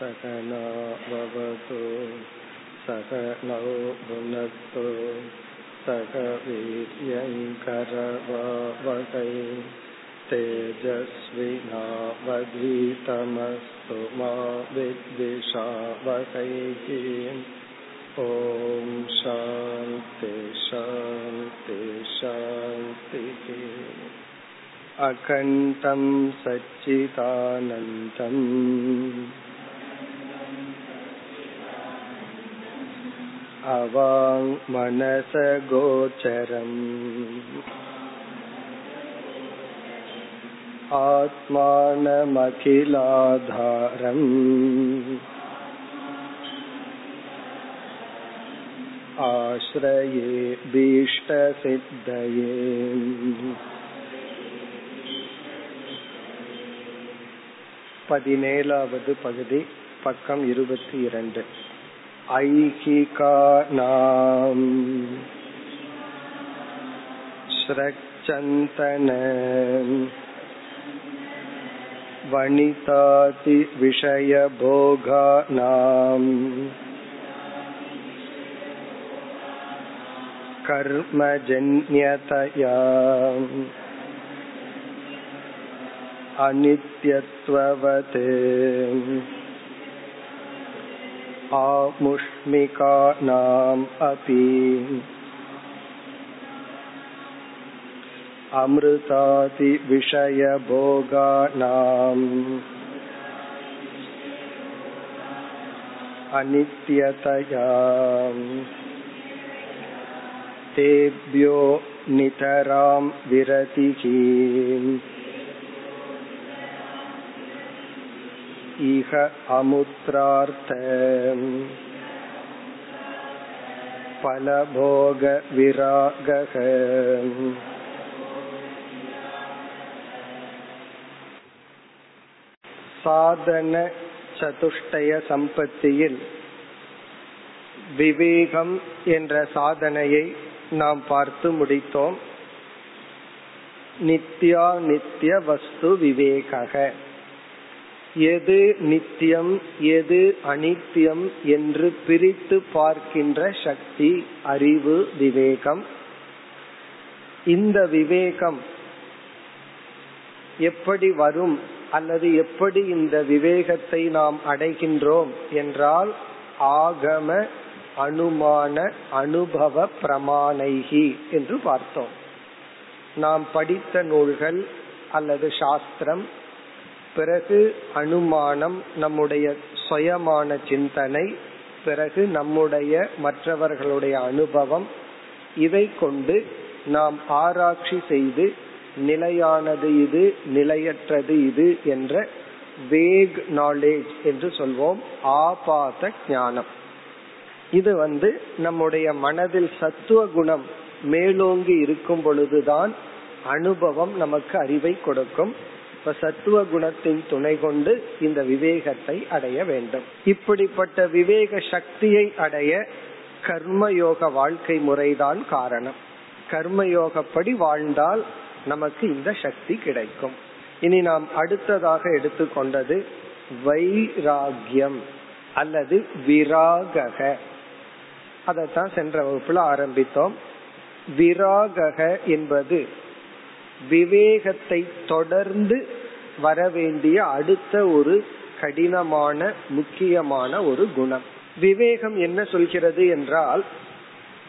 सकना भवतु सकनौ भुनक्तु सक वीर्यङ्करवावकै तेजस्विनावधीतमस्तु मा विद्विषावकैः ॐ शान्ति शान्ति शान्तिः अकण्ठं सच्चिदानन्तम् अवाङ्मनसगोचरम् आत्मानमखिलाधारम् आश्रये भीष्टसिद्धये பதினேழாவது பகுதி பக்கம் இருபத்தி இரண்டு ऐहिकानाम् श्रक्चन्तन वणितातिविषयभोगानाम् कर्मजन्यतया अनित्यत्ववत् आमुष्मिकानाम् अपि अमृतादिविषयभोगानाम् अनित्यतया तेभ्यो नितरां विरतिः இக அமுத்ரார்த்த பலபோக விராக சாதன சதுஷ்டய சம்பத்தியில் விவேகம் என்ற சாதனையை நாம் பார்த்து முடித்தோம். நித்யா நித்திய வஸ்து விவேகக. எது நித்தியம் எது அனித்தியம் என்று பிரித்து பார்க்கின்ற சக்தி அறிவு விவேகம். இந்த விவேகம் எப்படி வரும் அல்லது எப்படி இந்த விவேகத்தை நாம் அடைகின்றோம் என்றால் ஆகம அனுமான அனுபவ பிரமாணைகி என்று பார்த்தோம். நாம் படித்த நூல்கள் அல்லது சாஸ்திரம் பிறகு அனுமானம் நம்முடைய சுயமான சிந்தனை பிறகு நம்முடைய மற்றவர்களுடைய அனுபவம் இதை கொண்டு நாம் ஆராய்ச்சி செய்து நிலையானது இது நிலையற்றது இது என்ற வேக் நாலேஜ் என்று சொல்வோம் ஆபாத ஞானம். இது வந்து நம்முடைய மனதில் சத்துவ குணம் மேலோங்கி இருக்கும் பொழுதுதான் அனுபவம் நமக்கு அறிவை கொடுக்கும். இப்ப சத்துவ குணத்தின் துணை கொண்டு இந்த விவேகத்தை அடைய வேண்டும். இப்படிப்பட்ட விவேக சக்தியை அடைய கர்மயோக வாழ்க்கை முறைதான் காரணம். கர்மயோகப்படி வாழ்ந்தால் நமக்கு இந்த சக்தி கிடைக்கும். இனி நாம் அடுத்ததாக எடுத்துக்கொண்டது வைராகியம் அல்லது விராகக. அதைத்தான் சென்ற வகுப்புல ஆரம்பித்தோம். விராகக என்பது விவேகத்தை தொடர்ந்து வரவேண்டிய அடுத்த ஒரு கடினமான முக்கியமான ஒரு குணம். விவேகம் என்ன சொல்கிறது என்றால்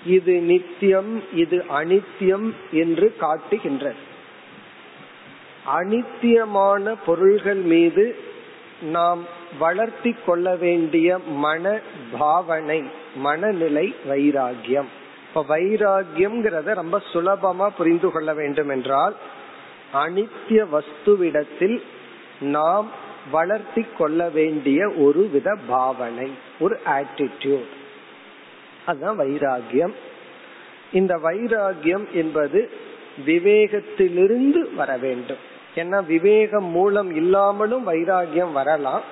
இது நித்தியம் இது அனித்தியம் என்று காட்டுகின்றது. அனித்தியமான பொருள்கள் மீது நாம் வளர்த்தி கொள்ள வேண்டிய மன பாவனை மனநிலை வைராகியம் இப்ப வைராகியம்ங்கிறத ரொம்ப சுலபமா புரிந்து கொள்ள வேண்டும் என்றால் அனித்திய வஸ்துவிடத்தில் நாம் வளர்த்தி கொள்ள வேண்டிய ஒரு வித பாவனை ஒரு ஆட்டிடியூட் அதுதான் வைராகியம். இந்த வைராகியம் என்பது விவேகத்திலிருந்து வர வேண்டும். ஏன்னா விவேகம் மூலம் இல்லாமலும் வைராகியம் வரலாம்.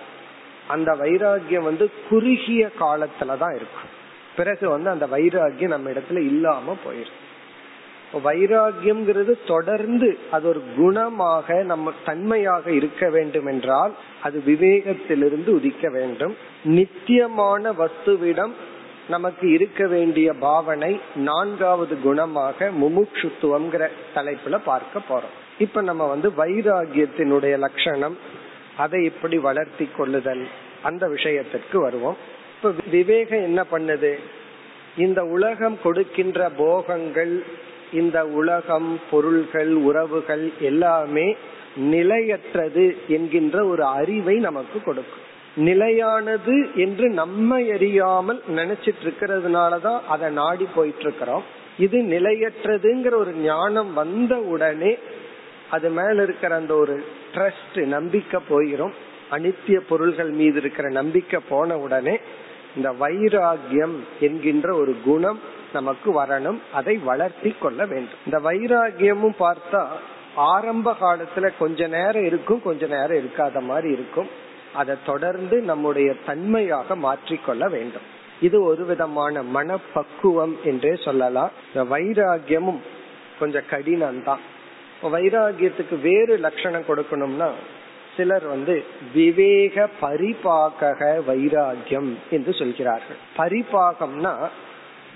அந்த வைராகியம் வந்து குறுகிய காலத்துலதான் இருக்கும். பிறகு வந்து அந்த வைராகியம் நம்ம இடத்துல இல்லாம போயிடும் வைராகியம்ங்கிறது தொடர்ந்து அது ஒரு குணமாக நம்ம தன்மையாக இருக்க வேண்டும் என்றால் அது விவேகத்திலிருந்து உதிக்க வேண்டும். நித்தியமான வஸ்துவிடம் நமக்கு இருக்க வேண்டிய பாவனை நான்காவது குணமாக முமுட்சுத்துவம்ங்கிற தலைப்புல பார்க்க போறோம். இப்ப நம்ம வந்து வைராகியத்தினுடைய லட்சணம் அதை எப்படி வளர்த்தி கொள்ளுதல் அந்த விஷயத்திற்கு வருவோம். இப்ப விவேகம் என்ன பண்ணுது? இந்த உலகம் கொடுக்கின்ற போகங்கள் இந்த உலகம் பொருள்கள் உறவுகள் எல்லாமே நிலையற்றது என்கின்ற ஒரு அறிவை நமக்கு கொடுக்கும். நிலையானது என்று நம்மை அறியாமல் நினைச்சிட்டு இருக்கிறதுனாலதான் அதை நாடி போயிட்டு இருக்கிறோம் இது நிலையற்றதுங்கிற ஒரு ஞானம் வந்த உடனே அது மேல இருக்கிற அந்த ஒரு ட்ரஸ்ட் நம்பிக்கை போயிரும். அனித்திய பொருள்கள் மீது இருக்கிற நம்பிக்கை போன உடனே இந்த வைராகியம் என்கின்ற ஒரு குணம் நமக்கு வரணும் அதை வளர்த்தி கொள்ள வேண்டும். இந்த வைராகியமும் பார்த்தா ஆரம்ப காலத்துல கொஞ்ச நேரம் இருக்கும் கொஞ்ச நேரம் இருக்காத மாதிரி இருக்கும். அதை தொடர்ந்து நம்முடைய தன்மையாக மாற்றிக்கொள்ள வேண்டும். இது ஒரு விதமான மனப்பக்குவம் என்றே சொல்லலாம். இந்த வைராகியமும் கொஞ்சம் கடினம் தான் வைராகியத்துக்கு வேறு லட்சணம் கொடுக்கணும்னா சிலர் வந்து விவேக பரிபாக வைராகியம் என்று சொல்கிறார்கள். பரிபாகம்னா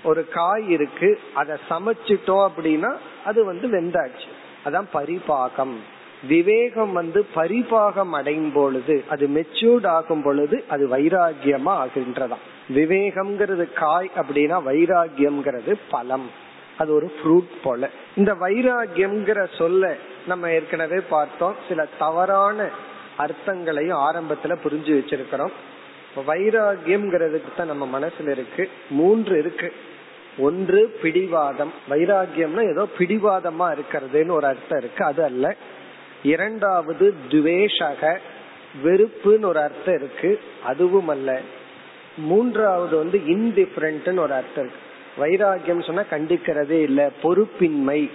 ஒரு காய் இருக்கு அதை சமைச்சிட்டோம் அப்படின்னா அது வந்து வெந்தாச்சு. அதான் பரிபாகம். விவேகம் வந்து பரிபாகம் அடையும் பொழுது அது மெச்சூர்ட் ஆகும் பொழுது அது வைராகியமா ஆகின்றதாம். விவேகம்ங்கிறது காய் அப்படின்னா வைராகியம்ங்கிறது பழம். அது ஒரு ஃப்ரூட் போல. இந்த வைராகியம்ங்கிற சொல்ல நம்ம ஏற்கனவே பார்த்தோம். சில தவறான அர்த்தங்களையும் ஆரம்பத்துல புரிஞ்சு வச்சிருக்கிறோம். வைராகியம்ங்கிறதுக்கு தான் நம்ம மனசுல இருக்கு. மூன்று இருக்கு. ஒன்று பிடிவாதம். வைராகியம்னா ஏதோ பிடிவாதமா இருக்கிறதுன்னு ஒரு அர்த்தம் இருக்கு அது அல்ல. இரண்டாவது துவேஷக வெறுப்புன்னு ஒரு அர்த்தம் இருக்கு அதுவும் அல்ல. மூன்றாவது வந்து இன்டிஃபரண்ட்னு ஒரு அர்த்தம் இருக்கு. வைராகியம் சொன்னா கண்டிக்கிறதே இல்ல பொறுப்பின்மை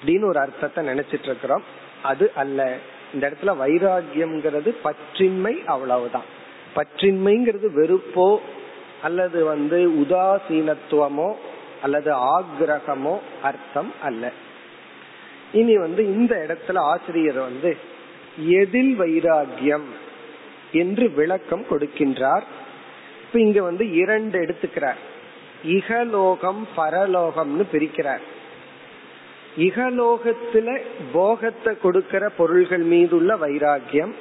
அப்படின்னு ஒரு அர்த்தத்தை நினைச்சிட்டு இருக்கிறோம். அது அல்ல. இந்த இடத்துல வைராகியம்ங்கிறது பற்றின்மை அவ்வளவுதான். பற்றின்மைங்கிறது வெறுப்போ அல்லது வந்து உதாசீனத்துவமோ அல்லது ஆக்ரகமோ அர்த்தம் அல்ல. இனி வந்து இந்த இடத்துல ஆசிரியர் வந்து எதில் வைராகியம் என்று விளக்கம் கொடுக்கின்றார். இப்ப இங்க வந்து இரண்டு எடுத்துக்கிறார். இகலோகம் பரலோகம்னு பிரிக்கிறார். இகலோகத்துல போகத்தை கொடுக்கிற பொருள்கள் மீதுள்ள வைராகியம்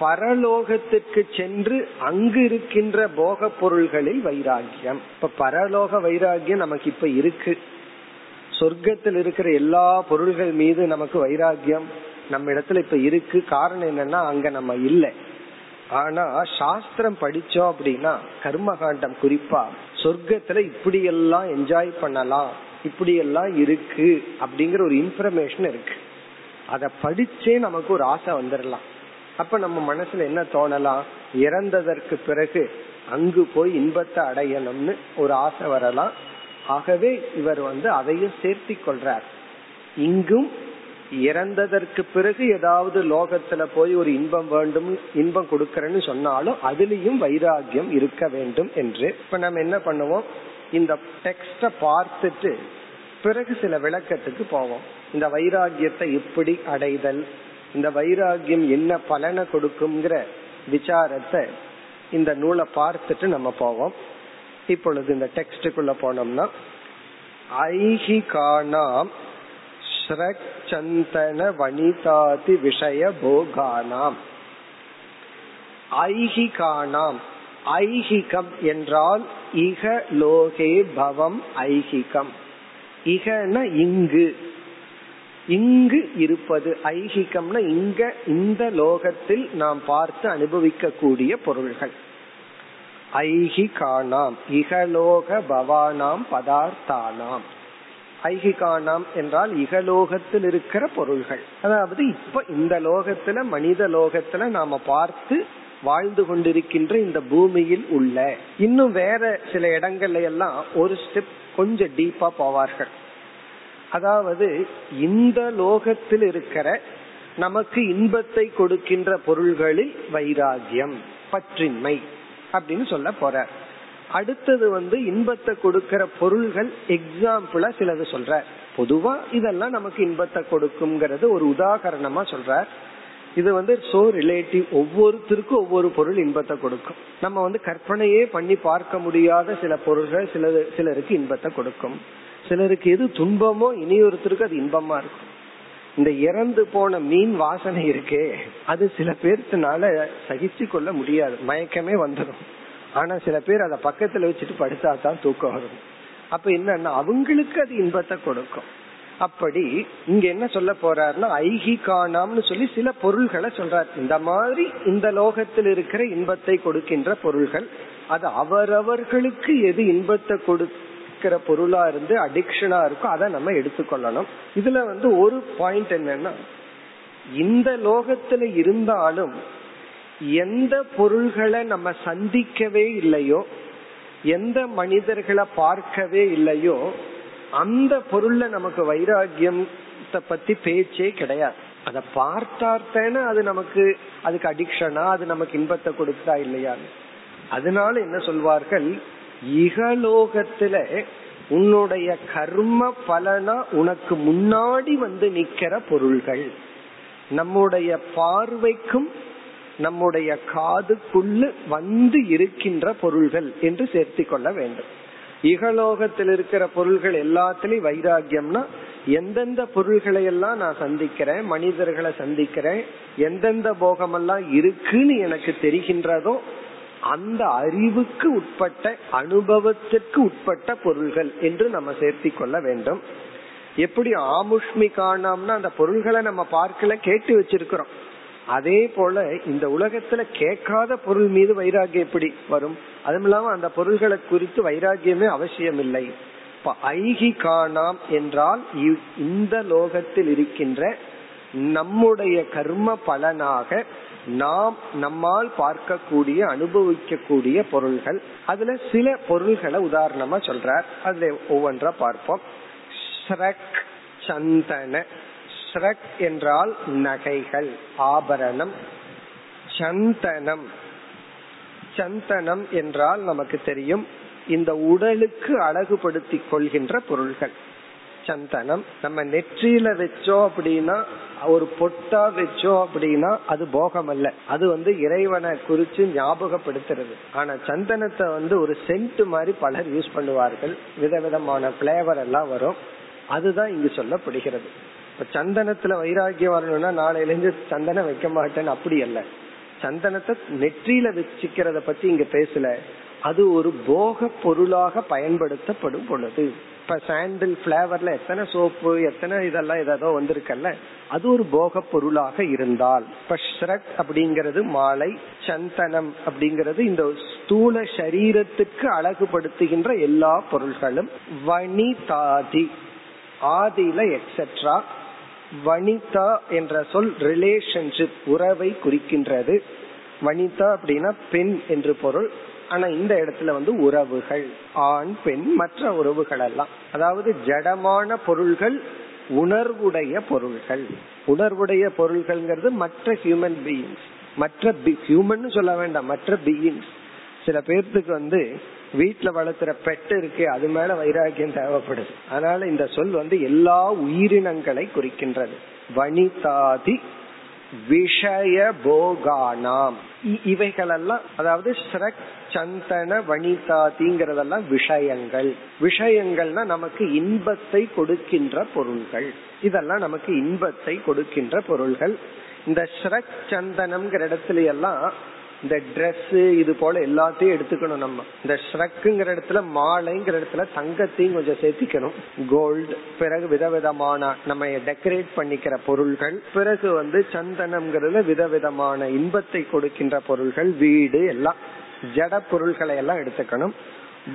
பரலோகத்துக்கு சென்று அங்கு இருக்கின்ற போக பொருள்களில் வைராகியம் இப்ப பரலோக வைராகியம் நமக்கு இப்ப இருக்கு. சொர்க்கத்தில் இருக்கிற எல்லா பொருள்கள் மீது நமக்கு வைராகியம் நம்ம இடத்துல இப்ப இருக்கு. காரணம் என்னன்னா அங்க நம்ம இல்லை. ஆனா சாஸ்திரம் படிச்சோம் அப்படின்னா கர்மகாண்டம் குறிப்பா சொர்க்கத்துல இப்படி எல்லாம் என்ஜாய் பண்ணலாம் இப்படி எல்லாம் இருக்கு அப்படிங்கிற ஒரு இன்ஃபர்மேஷன் இருக்கு. அத படிச்சே நமக்கு ஒரு ஆசை வந்துடலாம் அப்ப நம்ம மனசுல என்ன தோணலாம் இறந்ததற்கு பிறகு அங்கு போய் இன்பத்தை அடையணும்னு ஒரு ஆசை வரலாம். ஆகவே இவர் வந்து அதையும் சேர்த்தி கொள்றார். இங்கும் இறந்ததற்கு பிறகு ஏதாவது லோகத்துல போய் ஒரு இன்பம் வேண்டும் இன்பம் கொடுக்கறேன்னு சொன்னாலும் அதுலயும் வைராகியம் இருக்க வேண்டும் என்று. இப்ப நம்ம என்ன பண்ணுவோம்? இந்த டெக்ஸ்ட பார்த்துட்டு பிறகு சில விளக்கத்துக்கு போவோம். இந்த வைராகியத்தை எப்படி அடைதல் இந்த வைராகியம் என்ன பலனை கொடுக்குங்கிற விசாரத்தை இந்த நூலை பார்த்துட்டு நம்ம போவோம். இப்பொழுது இந்த டெக்ஸ்டுக்குள்ள போனோம்னா ஐஹிகானாம் ஸ்ரச்சந்தன வனிதாதி விஷய போகானாம். ஐஹிகானாம் ஐஹிகம் என்றால் இக லோகே பவம் ஐஹிகம். இகன இங்கு. இங்கு இருப்பது ஐகிகம்னா இங்க இந்த லோகத்தில் நாம் பார்த்து அனுபவிக்க கூடிய பொருள்கள். ஐஹிகானாம் இகலோக பவானாம் பதார்த்தானாம். ஐகிகானாம் என்றால் இகலோகத்தில் இருக்கிற பொருள்கள். அதாவது இப்ப இந்த லோகத்துல மனித லோகத்துல நாம பார்த்து வாழ்ந்து கொண்டிருக்கின்ற இந்த பூமியில் உள்ள இன்னும் வேற சில இடங்கள்ல எல்லாம் ஒரு ஸ்டெப் கொஞ்சம் டீப்பா போவார்கள். அதாவது இந்த லோகத்தில் இருக்கிற நமக்கு இன்பத்தை கொடுக்கின்ற பொருள்களில் வைராகியம் பற்றின்மை அப்படின்னு சொல்ல போற. அடுத்தது வந்து இன்பத்தை கொடுக்கிற பொருள்கள் எக்ஸாம்பிளா சிலது சொல்ற. பொதுவா இதெல்லாம் நமக்கு இன்பத்தை கொடுக்கும்ங்கிறது ஒரு உதாகரணமா சொல்ற. இது வந்து சோ ரிலேட்டிவ் ஒவ்வொருத்தருக்கும் ஒவ்வொரு பொருள் இன்பத்தை கொடுக்கும். நம்ம வந்து கற்பனையே பண்ணி பார்க்க முடியாத சில பொருள்கள் சில சிலருக்கு இன்பத்தை கொடுக்கும். சிலருக்கு எது துன்பமோ இனி ஒருத்தருக்கு அது இன்பமா இருக்கும். இந்த இறந்து போன மீன் வாசனை இருக்கே அது சில பேர்த்துனால சகிச்சு கொள்ள முடியாது. மயக்கமே வந்துடும் ஆனா சில பேர் அதை பக்கத்துல வச்சுட்டு படுத்தா தான் தூக்கம் வரும். அப்ப என்னன்னா அவங்களுக்கு அது இன்பத்தை கொடுக்கும். அப்படி இங்க என்ன சொல்ல போறாருன்னா ஐகி காணாம்னு சொல்லி சில பொருள்களை சொல்றார். இந்த மாதிரி இந்த லோகத்தில் இருக்கிற இன்பத்தை கொடுக்கின்ற பொருள்கள் அது அவரவர்களுக்கு எது இன்பத்தை கொடு கொடுக்கிற பொருளா இருந்து அடிக்ஷனா இருக்கும் அதை நம்ம எடுத்துக்கொள்ளணும். இதுல வந்து ஒரு பாயிண்ட் என்னன்னா இந்த லோகத்துல இருந்தாலும் எந்த பொருள்களை நம்ம சந்திக்கவே இல்லையோ எந்த மனிதர்களை பார்க்கவே இல்லையோ அந்த பொருள்ல நமக்கு வைராகியத்தை பத்தி பேச்சே கிடையாது. அத பார்த்தார்த்தேன அது நமக்கு அதுக்கு அடிக்ஷனா அது நமக்கு இன்பத்தை கொடுத்தா இல்லையா அதனால என்ன சொல்வார்கள் இகலோகத்துல உன்னுடைய கர்ம பலனா உனக்கு முன்னாடி வந்து நிக்கிற பொருள்கள். நம்முடைய பார்வைக்கும் நம்முடைய காதுக்குள்ள வந்து இருக்கின்ற பொருள்கள் என்று சேர்த்து கொள்ள வேண்டும். இகலோகத்தில் இருக்கிற பொருள்கள் எல்லாத்திலையும் வைராகியம்னா எந்தெந்த பொருள்களை எல்லாம் நான் சந்திக்கிறேன் மனிதர்களை சந்திக்கிறேன் எந்தெந்த போகமெல்லாம் இருக்குன்னு எனக்கு தெரிகின்றதோ அந்த அறிவுக்கு உட்பட்ட அனுபவத்திற்கு உட்பட்ட பொருள்கள் என்று நம்ம சேர்த்தி கொள்ள வேண்டும். எப்படி ஆமுஷ்மி காணோம்னா அந்த பொருள்களை நம்ம பார்க்கல கேட்டு வச்சிருக்கிறோம். அதே போல இந்த உலகத்துல கேட்காத பொருள் மீது வைராகியம் எப்படி வரும்? அதுவும் இல்லாம அந்த பொருள்களை குறித்து வைராகியமே அவசியம் இல்லை இப்ப ஐகி காணாம் என்றால் இந்த லோகத்தில் இருக்கின்ற நம்முடைய கர்ம பலனாக நாம் நம்மால் பார்க்கக்கூடிய அனுபவிக்கக்கூடிய பொருள்கள். அதுல சில பொருள்களை உதாரணமா சொல்றார். அதுல ஒவ்வொன்றா பார்ப்போம். ஸ்ரக் சந்தன. ஸ்ரக் என்றால் நகைகள் ஆபரணம். சந்தனம். சந்தனம் என்றால் நமக்கு தெரியும் இந்த உடலுக்கு அழகுபடுத்தி கொள்கின்ற பொருள்கள். சந்தனம். நம்ம நெற்றியில வச்சோம் அப்படின்னா ஒரு பொட்டா வச்சோம் அப்படின்னா அது போகம் அல்ல அது வந்து இறைவனை குறிச்சு ஞாபகப்படுத்துறது. ஆனா சந்தனத்தை வந்து ஒரு சென்ட் மாதிரி பலர் யூஸ் பண்ணுவார்கள். விதவிதமான பிளேவர் எல்லாம் வரும். அதுதான் இங்கு சொல்லப்படுகிறது. இப்ப சந்தனத்துல வைராகியம் வரணும்னா நாளையில இருந்து சந்தனம் வைக்க மாட்டேன்னு அப்படி அல்ல. சந்தனத்தை நெற்றியில வச்சுக்கிறத பத்தி இங்க பேசல. அது ஒரு போக பொருளாக பயன்படுத்தப்படும் பொழுது. இப்ப சாண்டில் பிளேவர்ல எத்தனை சோப்பு எத்தனை இதெல்லாம் ஏதோ வந்திருக்கல்ல அது ஒரு போக பொருளாக இருந்தால் இப்ப ஷ்ரக் அப்படிங்கிறது மாலை சந்தனம் அப்படிங்கிறது இந்த ஸ்தூல சரீரத்துக்கு அழகுபடுத்துகின்ற எல்லா பொருள்களும் வனிதாதி ஆதியில எக்ஸெட்ரா வனிதா என்ற சொல் ரிலேஷன்ஷிப் உறவை குறிக்கின்றது. வனிதா அப்படின்னா பெண் என்று பொருள் ஆனா இந்த இடத்துல வந்து உறவுகள் ஆண் பெண் மற்ற உறவுகள் எல்லாம். அதாவது ஜடமான பொருள்கள் உணர்வுடைய பொருள்கள். உணர்வுடைய பொருள்கள்ங்கிறது மற்ற ஹியூமன் பீயிங்ஸ் மற்ற ஹியூமன் சொல்ல வேண்டாம் மற்ற பீயிங்ஸ் சில பேர்த்துக்கு வந்து வீட்டுல வளர்த்துற பெட்டு இருக்கு அது மேல வைராக்கியம் தேவைப்படுது. அதனால இந்த சொல் வந்து எல்லா உயிரினங்களை குறிக்கின்றது. வனிதாதி விஷய போகானாம் இவைகளெல்லாம் அதாவது ஸ்ரக் சந்தன வனிதாதிங்கிறதெல்லாம் விஷயங்கள். விஷயங்கள்னா நமக்கு இன்பத்தை கொடுக்கின்ற பொருள்கள். இதெல்லாம் நமக்கு இன்பத்தை கொடுக்கின்ற பொருள்கள். இந்த ஸ்ரக் சந்தனம்ங்கிற இடத்துல எல்லாம் இந்த ட்ரெஸ் இது போல எல்லாத்தையும் எடுத்துக்கணும் நம்ம. இந்த ஷ்ரக்குங்கிற இடத்துல மாலைங்கிற இடத்துல தங்கத்தையும் கொஞ்சம் சேர்த்திக்கணும். கோல்டு பிறகு விதவிதமான நம்ம டெக்கரேட் பண்ணிக்கிற பொருள்கள் பிறகு வந்து சந்தனம்ங்கிறதுல விதவிதமான இன்பத்தை கொடுக்கின்ற பொருள்கள் வீடு எல்லாம். ஜட பொருள்களை எல்லாம் எடுத்துக்கணும்.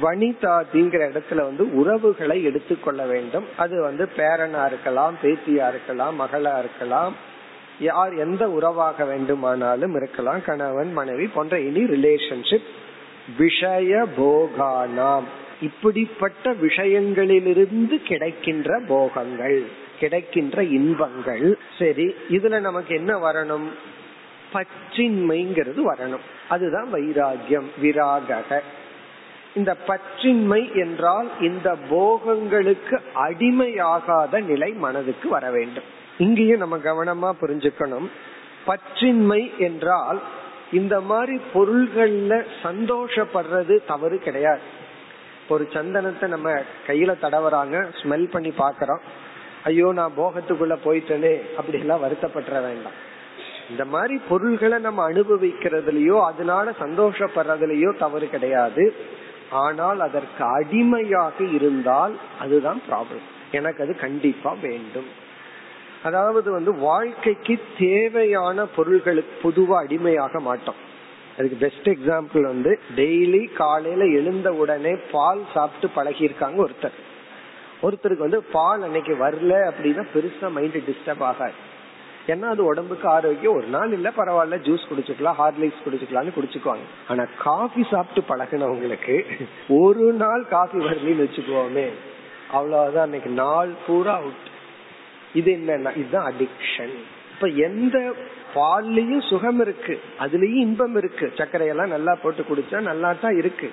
வனிதாதிங்கிற இடத்துல வந்து உறவுகளை எடுத்துக்கொள்ள வேண்டும். அது வந்து பேரனா இருக்கலாம் பேத்தியா இருக்கலாம் மகளா இருக்கலாம். யார் எந்த உறவாக வேண்டுமானாலும் இருக்கலாம். கணவன் மனைவி போன்ற எனி ரிலேஷன்ஷிப் விஷய போகானாம். இப்படிப்பட்ட விஷயங்களிலிருந்து கிடைக்கின்ற போகங்கள் கிடைக்கின்ற இன்பங்கள். சரி இதுல நமக்கு என்ன வரணும்? பற்றின்மைங்கிறது வரணும். அதுதான் வைராகியம் விராக இந்த பற்றின்மை என்றால் இந்த போகங்களுக்கு அடிமையாகாத நிலை மனதுக்கு வர வேண்டும். இங்கேயும் நம்ம கவனமா புரிஞ்சுக்கணும். பற்றின்மை என்றால் இந்த மாதிரி பொருள்கள்ல சந்தோஷப்படுறது தவறு கிடையாது. ஒரு சந்தனத்தை நம்ம கையில தடவறாங்க ஸ்மெல் பண்ணி பாக்கிறோம். ஐயோ நான் போகத்துக்குள்ள போயிட்டேனே அப்படி எல்லாம் வருத்தப்பட்டுற வேண்டாம். இந்த மாதிரி பொருள்களை நம்ம அனுபவிக்கிறதுலயோ அதனால சந்தோஷப்படுறதுலயோ தவறு கிடையாது. ஆனால் அதற்கு அடிமையாக இருந்தால் அதுதான் ப்ராப்ளம் எனக்கு அது கண்டிப்பா வேண்டும். அதாவது வந்து வாழ்க்கைக்கு தேவையான பொருள்களுக்கு பொதுவா அடிமையாக மாட்டோம். அதுக்கு பெஸ்ட் எக்ஸாம்பிள் வந்து டெய்லி காலையில எழுந்த உடனே பால் சாப்பிட்டு பழகி இருக்காங்க ஒருத்தர். ஒருத்தருக்கு வந்து பால் அன்னைக்கு வரல அப்படின்னா பெருசா மைண்ட் டிஸ்டர்ப் ஆகாது. ஏன்னா அது உடம்புக்கு ஆரோக்கியம். ஒரு நாள் இல்ல பரவாயில்ல ஜூஸ் குடிச்சுக்கலாம் ஹார்லிக்ஸ் குடிச்சுக்கலாம்னு குடிச்சுக்குவாங்க. ஆனா காஃபி சாப்பிட்டு பழகினவங்களுக்கு ஒரு நாள் காஃபி வரலன்னு வச்சுக்குவோமே அவ்வளவுதான். அன்னைக்கு நாள் பூரா அவுட் இது என்னன்னா இதுதான் அடிக்ஷன் இப்ப எந்த பால்லயும் சுகம் இருக்கு அதுலயும் இன்பம் இருக்கு. சர்க்கரையெல்லாம் நல்லா போட்டு குடிச்சா நல்லா தான் இருக்கு.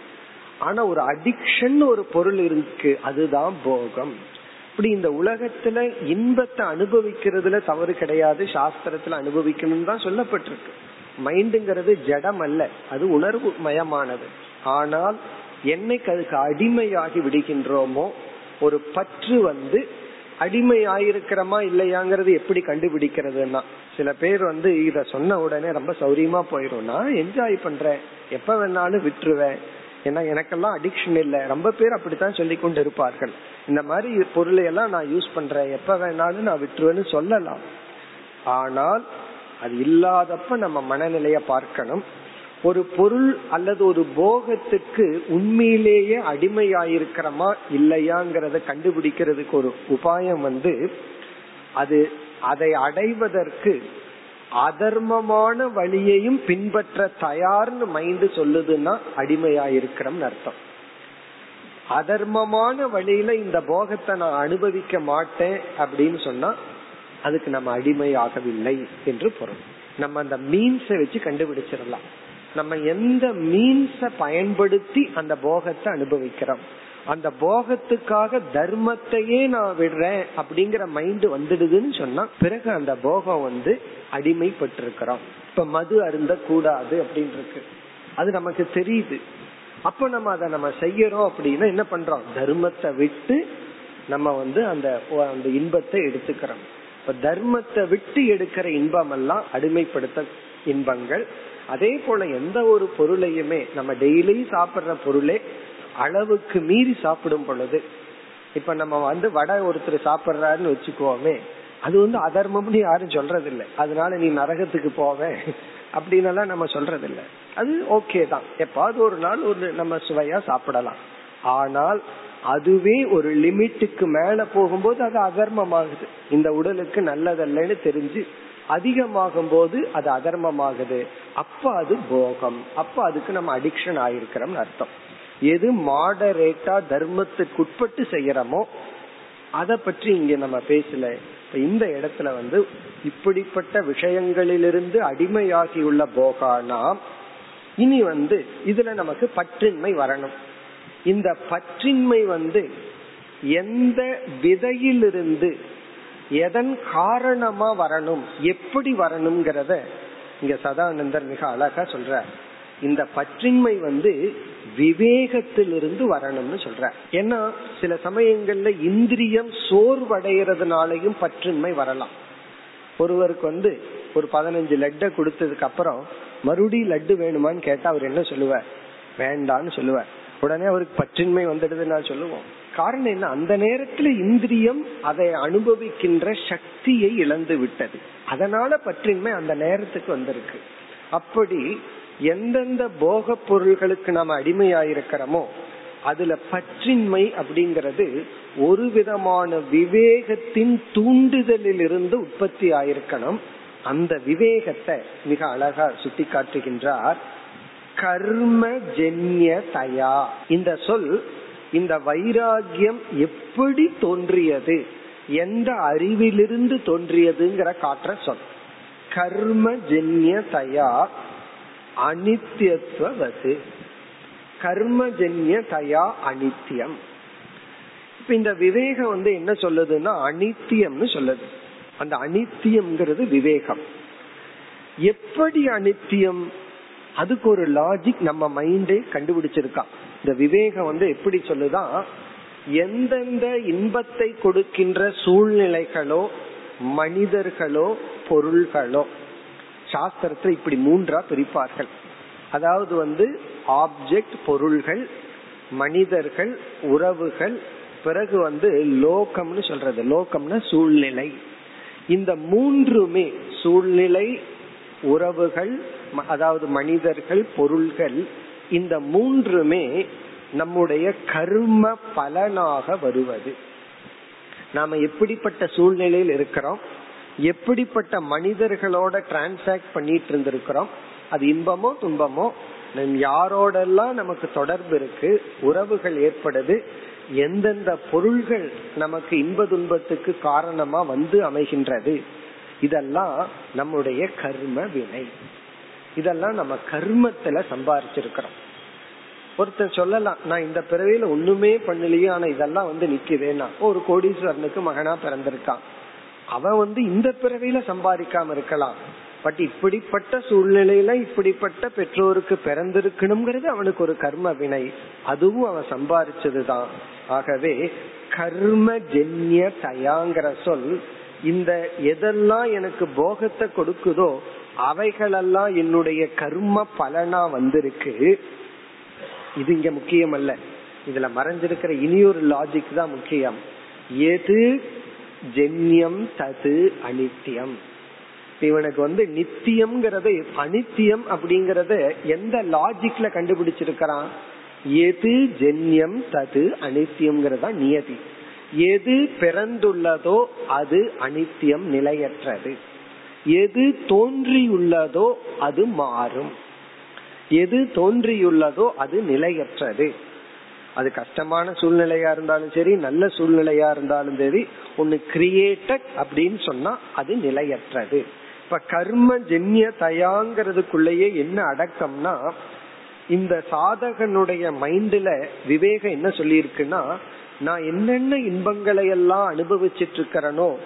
ஆனா ஒரு அடிக்ஷன் ஒரு பொருள் இருக்கு அதுதான் போகம். இப்படி இந்த உலகத்துல இன்பத்தை அனுபவிக்கிறதுல தவறு கிடையாது சாஸ்திரத்துல அனுபவிக்கணும் தான் சொல்லப்பட்டிருக்கு. மைண்டுங்கிறது ஜடம் அல்ல அது உணர்வு மயமானது. ஆனால் என்னைக்கு அதுக்கு அடிமையாகி விடுகின்றோமோ ஒரு பற்று வந்து அடிமை ஆயிருக்கிறோமா இல்லையாங்கிறது எப்படி கண்டுபிடிக்கிறதுனா சில பேர் வந்து இத சொன்ன உடனே ரொம்ப சௌரியமா போயிரும். நான் என்ஜாய் பண்றேன். எப்ப வேணாலும் விட்டுருவேன். ஏன்னா எனக்கெல்லாம் அடிக்ஷன் இல்ல. ரொம்ப பேர் அப்படித்தான் சொல்லி கொண்டு இருப்பார்கள் இந்த மாதிரி பொருளை எல்லாம் நான் யூஸ் பண்றேன். எப்ப வேணாலும் நான் விட்டுருவேன்னு சொல்லலாம். ஆனால் அது இல்லாதப்ப நம்ம மனநிலைய பார்க்கணும். ஒரு பொருள் அல்லது ஒரு போகத்துக்கு உண்மையிலேயே அடிமையாயிருக்கிறோமா இல்லையாங்கிறத கண்டுபிடிக்கிறதுக்கு ஒரு உபாயம் வந்து அது அதை அடைவதற்கு அதர்மமான வழியையும் பின்பற்ற தயார்னு மைண்ட் சொல்லுதுன்னா அடிமையாயிருக்கிறோம் அர்த்தம். அதர்மமான வழியில இந்த போகத்தை நான் அனுபவிக்க மாட்டேன் அப்படின்னு சொன்னா அதுக்கு நம்ம அடிமையாகவில்லை என்று பொருள். நம்ம அந்த மீன்ஸை வச்சு கண்டுபிடிச்சிடலாம். நம்ம எந்த மீன்ஸ பயன்படுத்தி அந்த போகத்தை அனுபவிக்கிறோம்? அந்த போகத்துக்காக தர்மத்தையே நான் விடுறேன் அப்படிங்கிற மைண்ட் வந்துடுதுன்னு சொன்னா பிறகு அந்த போகம் வந்து அடிமைப்பட்டிருக்கிறோம். இப்ப மது அருந்த கூடாது அப்படின்னு இருக்கு அது நமக்கு தெரியுது. அப்ப நம்ம அதை நம்ம செய்யறோம் அப்படின்னா என்ன பண்றோம்? தர்மத்தை விட்டு நம்ம வந்து அந்த அந்த இன்பத்தை எடுத்துக்கிறோம். இப்ப தர்மத்தை விட்டு எடுக்கிற இன்பம் எல்லாம் அடிமைப்படுத்த இன்பங்கள். அதே போல எந்த ஒரு பொருளையுமே நம்ம டெய்லி சாப்பிடுற பொருளே அளவுக்கு மீறி சாப்பிடும் பொழுது இப்ப நம்ம வந்து வடை ஒருத்தர் சாப்பிடுறாருன்னு வச்சுக்கோமே அது வந்து அதர்மம்னு யாரும் சொல்றது இல்லை அதனால நீ நரகத்துக்கு போவேன் அப்படின்னு நம்ம சொல்றது இல்லை அது ஓகே தான். எப்பாவது ஒரு நாள் ஒரு நம்ம சுவையா சாப்பிடலாம். ஆனால் அதுவே ஒரு லிமிட்டுக்கு மேல போகும்போது அது அதர்மமாகுது. இந்த உடலுக்கு நல்லதல்லன்னு தெரிஞ்சு அதிகமாகும் போது அது அதர்மமாகுது. அப்ப அது போகம். அப்ப அதுக்கு நம்ம அடிக்ஷன் ஆயிருக்கிறோம் அர்த்தம். எது மாடரேட்டா தர்மத்துக்கு உட்பட்டு செய்யறோமோ அத பற்றி இங்க நம்ம பேசல. இந்த இடத்துல வந்து இப்படிப்பட்ட விஷயங்களிலிருந்து அடிமையாகியுள்ள போகானா இனி வந்து இதுல நமக்கு பற்றின்மை வரணும். இந்த பற்றின்மை வந்து எந்த விதையிலிருந்து எதன் காரணமா வரணும்? எப்படி வரணுங்கிறத இங்க சதானந்தர் மிக அழகா சொல்ற இந்த பற்றின்மை வந்து விவேகத்திலிருந்து வரணும்னு சொல்ற ஏன்னா சில சமயங்கள்ல இந்திரியம் சோர்வடைகிறதுனாலையும் பற்றின்மை வரலாம். ஒருவருக்கு வந்து ஒரு பதினஞ்சு லட்டை கொடுத்ததுக்கு அப்புறம் மறுபடியும் லட்டு வேணுமான்னு கேட்டா அவர் என்ன சொல்லுவார்? வேண்டான்னு சொல்லுவார். உடனே அவருக்கு பற்றின்மை வந்துடுதுன்னு சொல்லுவோம். காரணம் என்ன? அந்த நேரத்துல இந்திரியம் அதை அனுபவிக்கின்ற சக்தியை இழந்து விட்டது. அதனால பற்றின்மை அந்த நேரத்துக்கு வந்திருக்கு. அப்படி எந்தெந்த போக பொருள்களுக்கு நாம அடிமையாயிருக்கிறோமோ அதுல பற்றின்மை அப்படிங்கிறது ஒரு விதமான விவேகத்தின் தூண்டுதலில் இருந்து உற்பத்தி ஆயிருக்கணும். அந்த விவேகத்தை மிக அழகா சுட்டி காட்டுகின்றார் கர்ம ஜென்ய தயா. இந்த சொல் இந்த வைராகியம் எப்படி தோன்றியது? எந்த அறிவிலிருந்து தோன்றியதுங்கிற காற்ற சொல். கர்ம ஜென்ய தயா அனித்தியத்துவது கர்மஜன்ய தயா அனித்தியம் இப்ப இந்த விவேகம் வந்து என்ன சொல்லுதுன்னா அனித்தியம்னு சொல்லுது. அந்த அனித்தியம்ங்கிறது விவேகம். எப்படி அனித்தியம் அதுக்கு ஒரு லாஜிக் நம்ம மைண்டே கண்டுபிடிச்சிருக்கான். இந்த விவேகம் வந்து எப்படி சொல்லுதான் எந்தெந்த இன்பத்தை கொடுக்கின்ற சூழ்நிலைகளோ மனிதர்களோ பொருள்களோ. சாஸ்திரத்தை இப்படி மூன்றா பிரிப்பார்கள். அதாவது வந்து ஆப்ஜெக்ட் பொருள்கள் மனிதர்கள் உறவுகள் பிறகு வந்து லோகம்னு சொல்றது. லோகம்னா சூழ்நிலை. இந்த மூன்றுமே சூழ்நிலை உறவுகள் அதாவது மனிதர்கள் பொருள்கள் இந்த மூன்றுமே நம்முடைய கர்ம பலனாக வருவது. நாம எப்படிப்பட்ட சூழ்நிலையில் இருக்கிறோம்? எப்படிப்பட்ட மனிதர்களோட டிரான்சாக்ட் பண்ணிட்டு இருந்திருக்கிறோம்? அது இன்பமோ துன்பமோ? யாரோடெல்லாம் நமக்கு தொடர்பு இருக்கு? உறவுகள் ஏற்படுது? எந்தெந்த பொருள்கள் நமக்கு இன்ப துன்பத்துக்கு காரணமா வந்து அமைகின்றது? இதெல்லாம் நம்முடைய கர்ம வினை. இதெல்லாம் நம்ம கர்மத்துல சம்பாரிச்சிருக்கிறோம். ஒருத்தர் சொல்லலாம் நான் இந்த பிறவியில ஒண்ணுமே பண்ணலையே ஆனா இதெல்லாம் வந்து நிக்குதேன்னா ஒரு கோடீஸ்வரனுக்கு மகனா பிறந்திருக்கான். அவன் வந்து இந்த பிறவியில சம்பாதிக்காம இருக்கலாம். பட் இப்படிப்பட்ட சூழ்நிலையில இப்படிப்பட்ட பெற்றோருக்கு பிறந்திருக்கணுங்கிறது அவனுக்கு ஒரு கர்ம வினை. அதுவும் அவன் சம்பாதிச்சதுதான் ஆகவே கர்ம ஜென்ய தயாங்கிற சொல் இந்த எதெல்லாம் எனக்கு போகத்தை கொடுக்குதோ அவைகளெல்லாம் என்னுடைய கர்ம பலனா வந்திருக்கு. இது இங்க முக்கியம் அல்ல இதுல மறைஞ்சிருக்கிற இனியொரு லாஜிக் தான் முக்கியம். எது ஜென்யம் தது அனித்தியம் இவனுக்கு வந்து நித்தியம்ங்கிறது அனித்தியம் அப்படிங்கறத எந்த லாஜிக்ல கண்டுபிடிச்சிருக்கிறான்? எது ஜென்யம் தது அனித்தியம்ங்கிறதா நியதி. எது பிறந்துள்ளதோ அது அனித்தியம் நிலையற்றது. எது தோன்றியுள்ளதோ அது மாறும். எது தோன்றியுள்ளதோ அது நிலையற்றது. அது கஷ்டமான சூழ்நிலையா இருந்தாலும் சரி நல்ல சூழ்நிலையா இருந்தாலும் சரி ஒன்னு கிரியேட்டட் அப்படின்னு சொன்னா அது நிலையற்றது. இப்ப கர்ம ஜென்ய தயாங்கிறதுக்குள்ளேயே என்ன அடக்கம்னா இந்த சாதகனுடைய மைண்ட்ல விவேகம் என்ன சொல்லியிருக்குன்னா நான் என்னென்ன இன்பங்களை எல்லாம் அனுபவிச்சிட்டு இருக்கிறனோ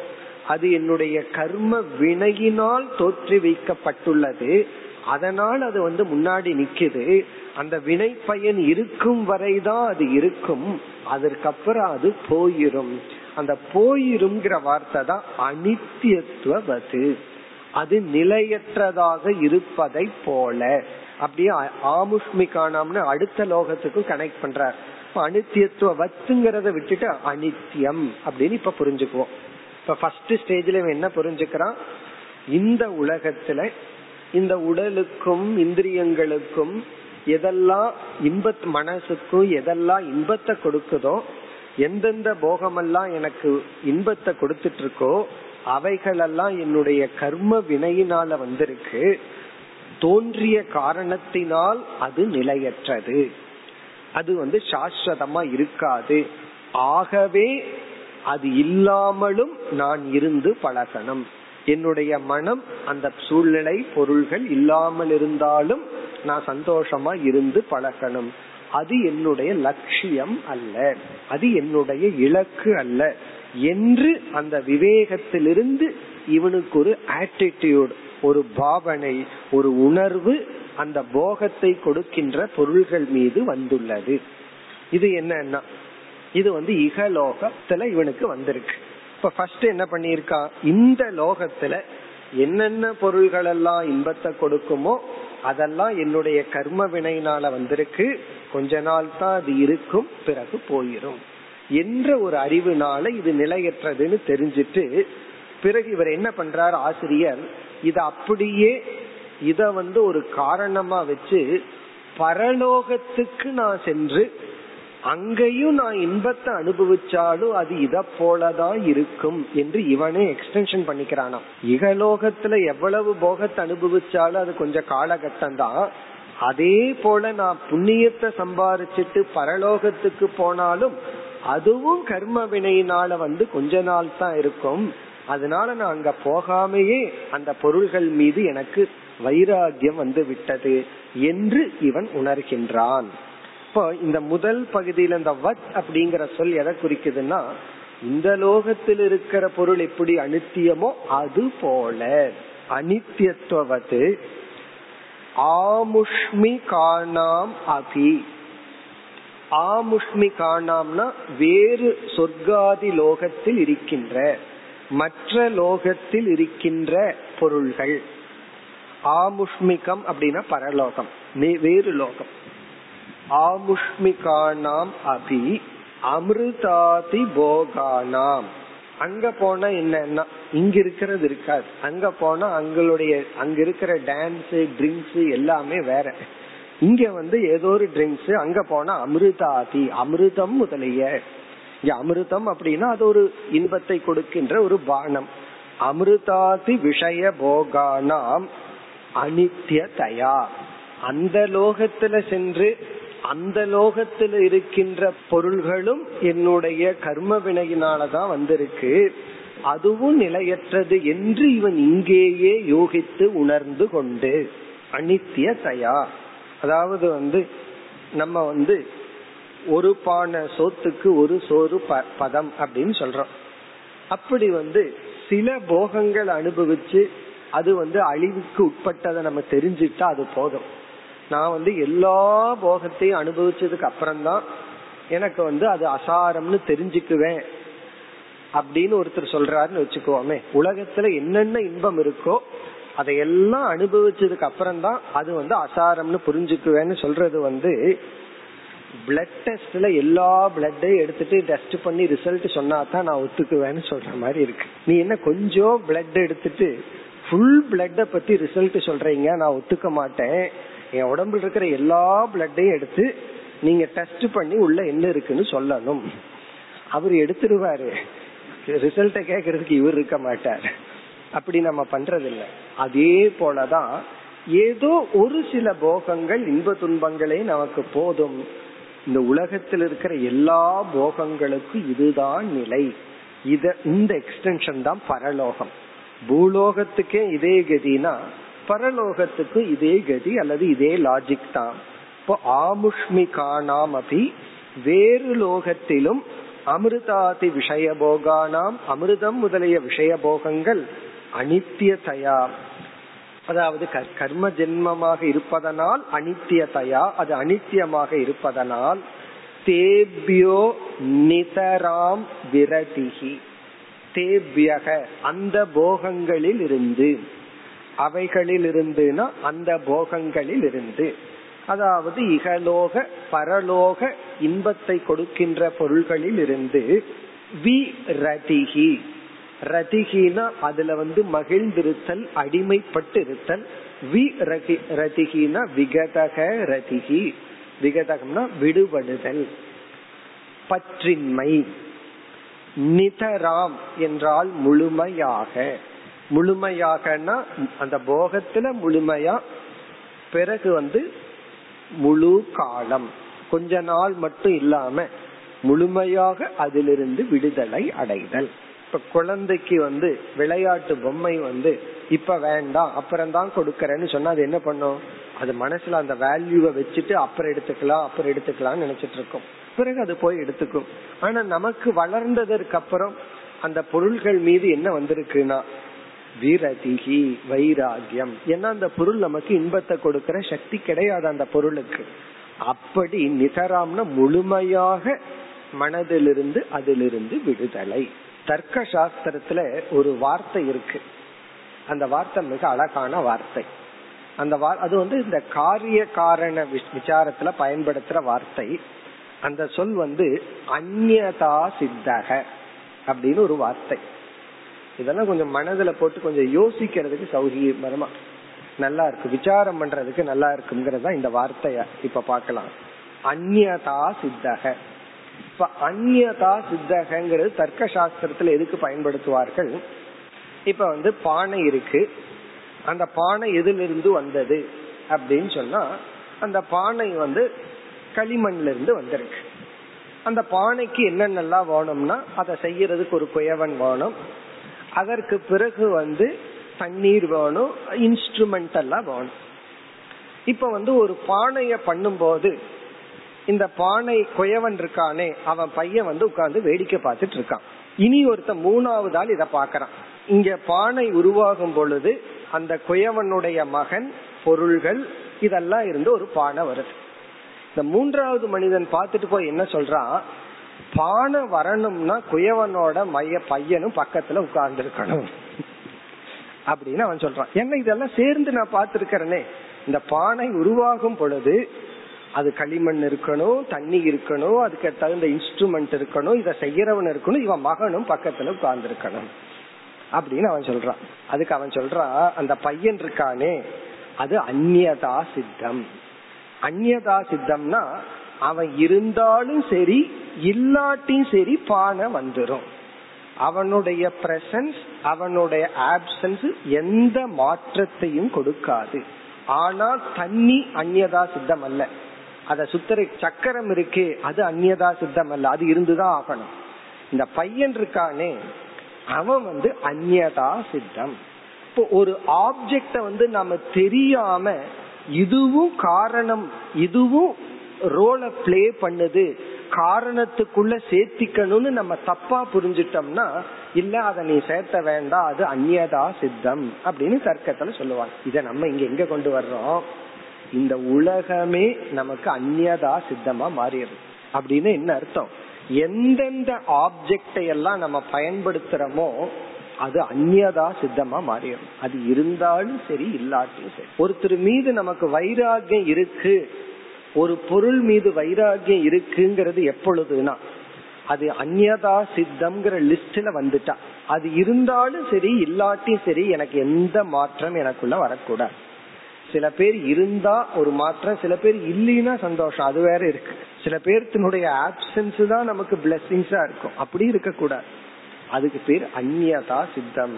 அது என்னுடைய கர்ம வினையினால் தோற்றுவிக்கப்பட்டுள்ளது அதனால் அது வந்து முன்னாடி நிக்குது. அந்த வினை பயன் இருக்கும் வரைதான் அது இருக்கும். அதற்கப்புறம் அது போயிரும். அந்த போயிருங்கிற வார்த்தை தான் அனித்தியத்துவது அது நிலையற்றதாக இருப்பதை போல. அப்படியே ஆமுஷ்மிகானாம்னு அடுத்த லோகத்துக்கும் கனெக்ட் பண்றார். அனித்தியத்துவ வத்துங்கிறத விட்டுட்டு அனித்தியம் அப்படின்னு இப்ப புரிஞ்சுக்குவோம். இப்ப ஃபர்ஸ்ட் ஸ்டேஜ்ல என்ன புரிஞ்சுக்கிறான்? இந்த உலகத்துல இந்த உடலுக்கும் இந்திரியங்களுக்கும் எதெல்லாம் இன்ப மனசுக்கும் எதெல்லாம் இன்பத்தை கொடுக்குதோ எந்தெந்த போகமெல்லாம் எனக்கு இன்பத்தை கொடுத்துட்டு இருக்கோ அவைகளெல்லாம் என்னுடைய கர்ம வினையினால வந்திருக்கு. தோன்றிய காரணத்தினால் அது நிலையற்றது. அது வந்து சாஸ்வதமா இருக்காது. ஆகவே அது இல்லாமலும் நான் இருந்து பழகணும். என்னுடைய மனம் அந்த சூழ்நிலை பொருள்கள் இல்லாமல் இருந்தாலும் நான் சந்தோஷமா இருந்து பழகணும். அது என்னுடைய லட்சியம் அல்ல. அது என்னுடைய இலக்கு அல்ல. என்று அந்த விவேகத்திலிருந்து இவனுக்கு ஒரு ஆட்டிடியூட் ஒரு பாவனை ஒரு உணர்வு அந்த போகத்தை கொடுக்கின்ற பொருள்கள் மீது வந்துள்ளது. இது என்னன்னா இது வந்து இகலோகத்துல இவனுக்கு வந்திருக்கு. இப்ப ஃபர்ஸ்ட் என்ன பண்ணிருக்கான் இந்த லோகத்துல என்னென்ன பொருள்கள் எல்லாம் இன்பத்தை கொடுக்குமோ அதெல்லாம் என்னுடைய கர்ம வினையினால வந்திருக்கு. கொஞ்ச நாள் தான் அது இருக்கும் பிறகு போயிரும். என்ற ஒரு அறிவுனால இது நிலையற்றதுன்னு தெரிஞ்சிட்டு பிறகு இவர் என்ன பண்றார் ஆசிரியர்? இத அப்படியே இத வந்து ஒரு காரணமா வச்சு பரலோகத்துக்கு நான் சென்று அங்கேயும் நான் இன்பத்தை அனுபவிச்சாலும் அது இத போலதான் இருக்கும் என்று இவனே எக்ஸ்டென்ஷன் பண்ணிக்கிறானாம். இகலோகத்துல எவ்வளவு போகத்தை அனுபவிச்சாலும் அது கொஞ்சம் காலகட்டம் தான் அதே போல நான் புண்ணியத்தை சம்பாரிச்சிட்டு பரலோகத்துக்கு போனாலும் அதுவும் கர்ம வினையினால வந்து கொஞ்ச நாள் தான் இருக்கும். அதனால நான் அங்க போகாமையே அந்த பொருள்கள் மீது எனக்கு வைராகியம் வந்து விட்டது என்று இவன் உணர்கின்றான். இப்போ இந்த முதல் பகுதியில இந்த வத் அப்படிங்கிற சொல் எதை குறிக்குதுன்னா இந்த லோகத்தில் இருக்கிற பொருள் எப்படி அனித்தியமோ அது போல. அனித்தியத்துவது ஆமுஷ்மி காணாம் அபி. ஆமுஷ்மி காணாம்னா வேறு சொர்க்காதி லோகத்தில் இருக்கின்ற மற்ற லோகத்தில் இருக்கின்ற பொருள்கள். ஆமுஷ்மிகம் அப்படின்னா பரலோகம் வேறு லோகம். ஆமுஷ்மிகானாம் அபி அமிர்தாதி போகானாம். அங்க போனா என்னன்னா இங்க இருக்கிறது இருக்காது. அங்க போனா அங்களுடைய அங்க இருக்கிற டான்ஸ் ட்ரிங்க்ஸ் எல்லாமே வேற. இங்க வந்து ஏதோ ஒரு ட்ரிங்க்ஸ் அங்க போனா அமிர்தாதி அமிர்தம் முதலிய. இங்க அமிர்தம் அப்படின்னா அது ஒரு இன்பத்தை கொடுக்கின்ற ஒரு பானம். அமிர்தாதி விஷய போகானாம் அனித்யதயா. அந்த லோகத்துல சென்று அந்த லோகத்தில் இருக்கின்ற பொருள்களும் என்னுடைய கர்ம வினையினாலதான் வந்திருக்கு. அதுவும் நிலையற்றது என்று இவன் இங்கேயே யோகித்து உணர்ந்து கொண்டு அனித்திய தயா. அதாவது வந்து நம்ம வந்து ஒரு பான சோத்துக்கு ஒரு சோறு பதம் அப்படின்னு சொல்றோம். அப்படி வந்து சில போகங்கள் அனுபவிச்சு அது வந்து அழிவுக்கு உட்பட்டதை நம்ம தெரிஞ்சுட்டா அது போதும். நான் வந்து எல்லா போகத்தையும் அனுபவிச்சதுக்கு அப்புறம்தான் எனக்கு வந்து அது அசாரம்னு தெரிஞ்சுக்குவேன் அப்படின்னு ஒருத்தர் சொல்றாருன்னு வச்சுக்கோமே. உலகத்துல என்னென்ன இன்பம் இருக்கோ அதையெல்லாம் அனுபவிச்சதுக்கு அப்புறம் தான் அது வந்து அசாரம்னு புரிஞ்சுக்குவேன்னு சொல்றது வந்து பிளட் டெஸ்ட்ல எல்லா பிளட்டையும் எடுத்துட்டு டெஸ்ட் பண்ணி ரிசல்ட் சொன்னா தான் நான் ஒத்துக்குவேன்னு சொல்ற மாதிரி இருக்கு. நீ என்ன கொஞ்சம் பிளட் எடுத்துட்டு ஃபுல் பிளட்ட பத்தி ரிசல்ட் சொல்றீங்க நான் ஒத்துக்க மாட்டேன். என் உடம்புல இருக்கிற எல்லா பிளட்டையும் எடுத்து நீங்க டெஸ்ட் பண்ணி உள்ள என்ன இருக்குன்னு சொல்லணும். அவர் எடுத்துருவாரு. ரிசல்ட்ட கேக்குறதுக்கு இவர் இருக்க மாட்டார். அப்படி நம்ம பண்றது அதே போலதான் ஏதோ ஒரு சில போகங்கள் இன்ப துன்பங்களே நமக்கு போதும். இந்த உலகத்தில் இருக்கிற எல்லா போகங்களுக்கும் இதுதான் நிலை. இத இந்த எக்ஸ்டென்ஷன் தான் பரலோகம். பூலோகத்துக்கே இதே கதினா பரலோகத்துக்கு இதே கதி அல்லது இதே லாஜிக் தான். இப்போ ஆமுஷ்மிகானாம் அபி வேறு லோகத்திலும் அமிர்தாதி விஷய போகானாம் அமிர்தம் முதலிய விஷய போகங்கள் அனித்தியதயா. அதாவது கர்ம ஜென்மமாக இருப்பதனால் அனித்தியதயா அது அனித்தியமாக இருப்பதனால் தேபியோ நிதராம் விரதிகி தேபியக அந்த போகங்களில் இருந்து அவைகளில் இருந்துனா அந்த போகங்களில் இருந்து அதாவது இகலோக பரலோக இன்பத்தை கொடுக்கின்ற பொருள்களில் இருந்து வி ரதிகி ரதிகினா அதுல வந்து மகிழ்ந்திருத்தல் அடிமைப்பட்டு இருத்தல் வி ரதிகினா விகதக ரதிகி. விகதகம்னா விடுபடுதல். பற்றின்மை. நிதராம் என்றால் முழுமையாக. முழுமையாகனா அந்த போகத்துல முழுமையா பிறகு வந்து முழு காலம். கொஞ்ச நாள் மட்டும் இல்லாம முழுமையாக அதிலிருந்து விடுதலை அடைதல். இப்ப குழந்தைக்கு வந்து விளையாட்டு பொம்மை வந்து இப்ப வேண்டாம் அப்புறம் தான் கொடுக்கறேன்னு சொன்னா அது என்ன பண்ணும்? அது மனசுல அந்த வேல்யூவை வச்சுட்டு அப்புறம் எடுத்துக்கலாம் அப்புறம் எடுத்துக்கலாம்னு நினைச்சிட்டு இருக்கும் பிறகு அது போய் எடுத்துக்கும். ஆனா நமக்கு வளர்ந்ததற்கு அப்புறம் அந்த பொருள்கள் மீது என்ன வந்திருக்குன்னா வீரதிகி வைராகியம் ஏன்னா அந்த பொருள் நமக்கு இன்பத்தை கொடுக்கிற சக்தி கிடையாது அந்த பொருளுக்கு. அப்படி நிகராம்னா முழுமையாக மனதிலிருந்து அதிலிருந்து விடுதலை. தர்க்க சாஸ்திரத்துல ஒரு வார்த்தை இருக்கு. அந்த வார்த்தை மிக அழகான வார்த்தை. அந்த அது வந்து இந்த காரிய காரண விசாரத்துல பயன்படுத்துற வார்த்தை. அந்த சொல் வந்து அந்நதா சித்தக அப்படின்னு ஒரு வார்த்தை. இதெல்லாம் கொஞ்சம் மனதுல போட்டு கொஞ்சம் யோசிக்கிறதுக்கு சௌகரியமா நல்லா இருக்கு. விசாரம் பண்றதுக்கு நல்லா இருக்குங்கிறதா இந்த வார்த்தைய இப்ப பாக்கலாம் அந்நதா சித்தக. இப்ப அந்நதா சித்தகங்கிறது தர்க்க சாஸ்திரத்துல எதுக்கு பயன்படுத்துவார்கள்? இப்ப வந்து பானை இருக்கு. அந்த பானை எதிலிருந்து வந்தது அப்படின்னு சொன்னா அந்த பானை வந்து களிமண்ல இருந்து வந்திருக்கு. அந்த பானைக்கு என்னென்னலாம் வேணும்னா அதை செய்யறதுக்கு ஒரு குயவன் வேணும். அதற்கு பிறகு வந்து தண்ணீர் வேணும் இன்ஸ்ட்ருமெண்ட் எல்லாம் வேணும். இப்ப வந்து ஒரு பானைய பண்ணும்போது இந்த பானை குயவன் இருக்கானே அவன் பையன் வந்து உட்கார்ந்து வேடிக்கை பார்த்துட்டு இருக்கான். இனி ஒருத்த மூணாவது ஆள் இத பாக்குறான் இங்க பானை உருவாகும் பொழுது அந்த குயவனுடைய மகன் பொருள்கள் இதெல்லாம் இருந்து ஒரு பானை வருது. இந்த மூன்றாவது மனிதன் பார்த்துட்டு போய் என்ன சொல்றான்? பானை வரணும்னா குயவனோட மைய பையனும் பக்கத்துல உட்கார்ந்து இருக்கணும் அப்படின்னு அவன் சொல்றான். என்ன இதெல்லாம் சேர்ந்து நான் பார்த்திருக்கிறேனே? இந்த பானை உருவாகும் பொழுது அது களிமண் இருக்கணும் தண்ணி இருக்கணும் அதுக்கு தகுந்த இன்ஸ்ட்ருமெண்ட் இருக்கணும் இதை செய்யறவன் இருக்கணும் இவன் மகனும் பக்கத்துல உட்கார்ந்து இருக்கணும் அப்படின்னு அவன் சொல்றான். அதுக்கு அவன் சொல்றான் அந்த பையன் இருக்கானே அது அந்நியதா சித்தம். அந்நியதா சித்தம்னா அவன் இருந்தாலும் சரி இல்லாட்டியும் சரி பானை வந்துடும் அவனுடைய பிரசன்ஸ் அவனுடைய ஆப்சன்ஸ் எந்த மாற்றத்தையும் கொடுக்காது. ஆனால் தண்ணி அந்நியதா சித்தம் அல்ல அத சுத்தர சக்கரம் இருக்கே அது அந்நியதா சித்தம் அல்ல அது இருந்துதான் ஆகணும். இந்த பையன் இருக்கானே அவன் வந்து அந்நியதா சித்தம். இப்போ ஒரு ஆப்ஜெக்ட வந்து நம்ம தெரியாம இதுவும் காரணம் இதுவும் ரோலை பிளே பண்ணுது. காரணத்துக்குள்ள சேர்த்திக்கணும்னு நம்ம தப்பா புரிஞ்சிட்டோம்னா இல்ல அதை நீ சேர்த்த வேண்டாம் அது அந்நியதா சித்தம் அப்படின்னு தர்க்கத்துல சொல்லுவாங்க. இத நம்ம இங்க எங்க கொண்டு வர்றோம்? இந்த உலகமே நமக்கு அந்நியதா சித்தமா மாறிடுது. அப்படின்னு என்ன அர்த்தம்? எந்தெந்த ஆப்ஜெக்டை எல்லாம் நம்ம பயன்படுத்துறோமோ அது அந்நியதா சித்தமா மாறிடும். அது இருந்தாலும் சரி இல்லாட்டியும் சரி. ஒருத்தர் மீது நமக்கு வைராகியம் இருக்கு. ஒரு பொருள் மீது வைராகியம் இருக்குங்கிறது எப்பொழுதுனா அது அந்யதா சித்தம்ங்கிற லிஸ்ட்ல வந்துட்டா. அது இருந்தாலும் சரி இல்லாட்டியும் சரி எனக்கு எந்த மாற்றம் எனக்குள்ள வரக்கூடாது. சில பேர் இருந்தா ஒரு மாற்றம் சில பேர் இல்லைன்னா சந்தோஷம் அது வேற இருக்கு. சில பேர்த்தினுடைய ஆப்சன்ஸ் தான் நமக்கு பிளெஸிங்ஸா இருக்கும். அப்படி இருக்க கூடாது அதுக்கு பேர் அந்நியதா சித்தம்.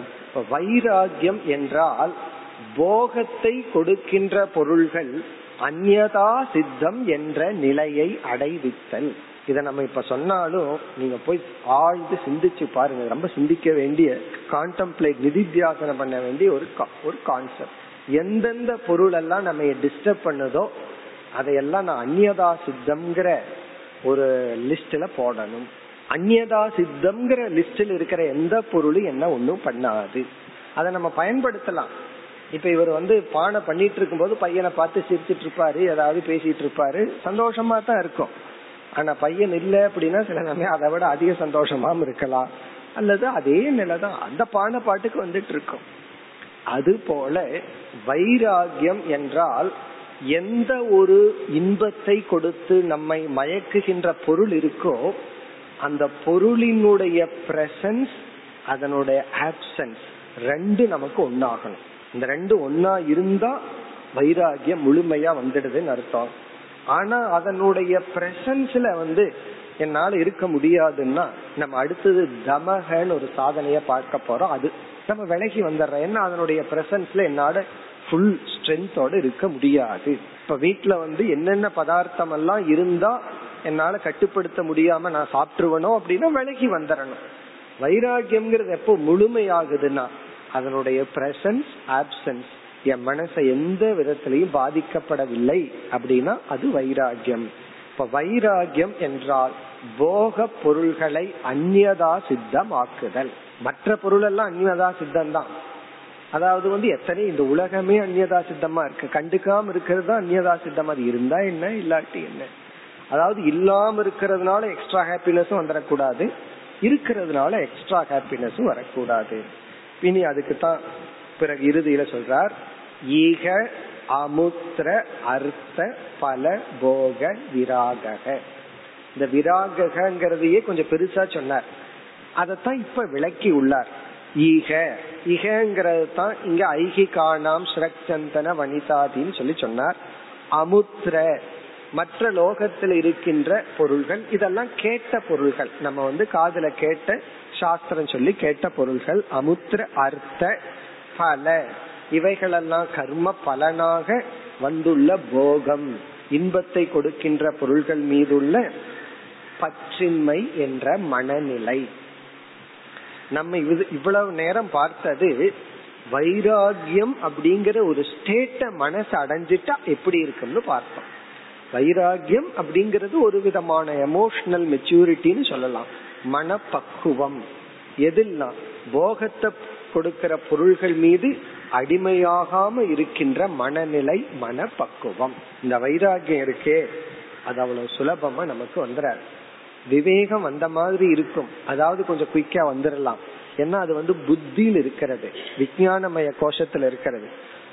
வைராகியம் என்றால் போகத்தை கொடுக்கின்ற பொருள்கள் அந்யதா சித்தம் என்ற நிலையை அடைவித்தல். இத நம்ம இப்ப சொன்னாலும் நீங்க போய் ஆழ்ந்து சிந்திச்சு பாருங்க. ரொம்ப சிந்திக்க வேண்டிய கான்டம்ப்ளேட் நிதித்தியாசனம் பண்ண வேண்டிய ஒரு ஒரு கான்செப்ட் எந்தெந்த பொருள் எல்லாம் நம்ம டிஸ்டர்ப் பண்ணுதோ அதையெல்லாம் நான் அந்நியதா சித்தம்ங்கிற ஒரு லிஸ்ட்ல போடணும். அந்யதா சித்தம்ங்கிற லிஸ்டில் இருக்கிற எந்த பொருளும் என்ன ஒன்றும் பண்ணாது. அதை நம்ம பயன்படுத்தலாம். இப்ப இவர் வந்து பானை பண்ணிட்டு இருக்கும் போது பையனை பார்த்து சிரிச்சிட்டு இருப்பாரு ஏதாவது பேசிட்டு இருப்பாரு. சந்தோஷமா தான் இருக்கும். ஆனா பையன் இல்ல அப்படின்னா சில சமயம் அதை விட அதிக சந்தோஷமாவும் இருக்கலாம். அல்லது அதே நிலைதான். அந்த பானை பாட்டுக்கு வந்துட்டு இருக்கும். அது போல வைராகியம் என்றால் எந்த ஒரு இன்பத்தை கொடுத்து நம்மை மயக்குகின்ற பொருள் இருக்கோ அந்த பொருளினுடைய பிரசன்ஸ் அதனுடைய ஆப்சன்ஸ் ரெண்டு நமக்கு ஒன்னாகணும் இந்த ரெண்டு ஒன்னா இருந்தா வைராகியம் முழுமையா வந்துடுதுன்னு அர்த்தம். ஆனா அதனுடைய பிரசன்ஸ்ல வந்து என்னால இருக்க முடியாதுன்னா நம்ம அடுத்தது தமகன்னு ஒரு சாதனைய பார்க்க போறோம். அது நம்ம விலகி வந்துடுறோம். ஏன்னா அதனுடைய பிரசன்ஸ்ல என்னால ஃபுல் ஸ்ட்ரென்த்தோட இருக்க முடியாது. இப்ப வீட்டுல வந்து என்னென்ன பதார்த்தம் எல்லாம் இருந்தா என்னால கட்டுப்படுத்த முடியாம நான் சாப்பிட்டுருவனோ அப்படின்னா விலகி வந்துடணும். வைராகியம்ங்கிறது எப்போ முழுமையாகுதுன்னா அதனுடைய பிரசன்ஸ் ஆப்சன்ஸ் என் மனசை எந்த விதத்திலையும் பாதிக்கப்படவில்லை அப்படின்னா அது வைராகியம் இப்ப வைராகியம் என்றால் போக பொருள்களை அந்நியதா சித்தமாக்குதல். மற்ற பொருள் எல்லாம் அந்நியதா சித்தம் தான் அதாவது வந்து எத்தனை இந்த உலகமே அந்நியதா சித்தமா இருக்கு. கண்டுக்காம இருக்கிறது தான் அந்நியதா சித்தம். அது இருந்தா என்ன இல்லாட்டி என்ன? அதாவது இல்லாம இருக்கிறதுனால எக்ஸ்ட்ரா ஹாப்பினஸும் வந்துடக்கூடாது இருக்கிறதுனால எக்ஸ்ட்ரா ஹாப்பினஸும் வரக்கூடாது. இனி அதுக்கு தான் பிறகு இறுதியில சொல்றார் ஈக அமுத்திர அர்த்த பல போக விராகக. இந்த விராகங்கிறதையே கொஞ்சம் பெருசா சொன்னார். அதத்தான் இப்ப விளக்கி உள்ளார். ஈக இகங்கிறது தான் இங்க ஐகிகானாம் ஸ்ரக்சந்தன வனிதாதின்னு சொல்லி சொன்னார். அமுத்திர மற்ற லோகத்தில் இருக்கின்ற பொருள்கள் இதெல்லாம் கேட்ட பொருள்கள். நம்ம வந்து காதல கேட்ட சாஸ்திரம் சொல்லி கேட்ட பொருள்கள் அமுத்திர அர்த்த பல. இவைகளெல்லாம் கர்ம பலனாக வந்துள்ள போகம். இன்பத்தை கொடுக்கின்ற பொருள்கள் மீதுள்ள பற்றின்மை என்ற மனநிலை. நம்ம இவ்வளவு நேரம் பார்த்தது வைராகியம் அப்படிங்கிற ஒரு ஸ்டேட்ட மனசு அடைஞ்சிட்டா எப்படி இருக்கும்னு பார்த்தோம். வைராகியம் அப்படிங்கிறது ஒரு விதமான எமோஷனல் மெச்சூரிட்டின்னு சொல்லலாம். மனப்பக்குவம். எதில்லாம் போகத்தை கொடுக்கிற பொருள்கள் மீது அடிமையாகாம இருக்கின்ற மனநிலை மனப்பக்குவம். இந்த வைராகியம் இருக்கே அது அவ்வளவு சுலபமா நமக்கு வந்துடாது விவேகம் அந்த மாதிரி இருக்கும். அதாவது கொஞ்சம் குயிக்கா வந்துடலாம் ஏன்னா அது வந்து புத்தியில் இருக்கிறது. விஞ்ஞானமய கோஷத்துல இருக்கிறது.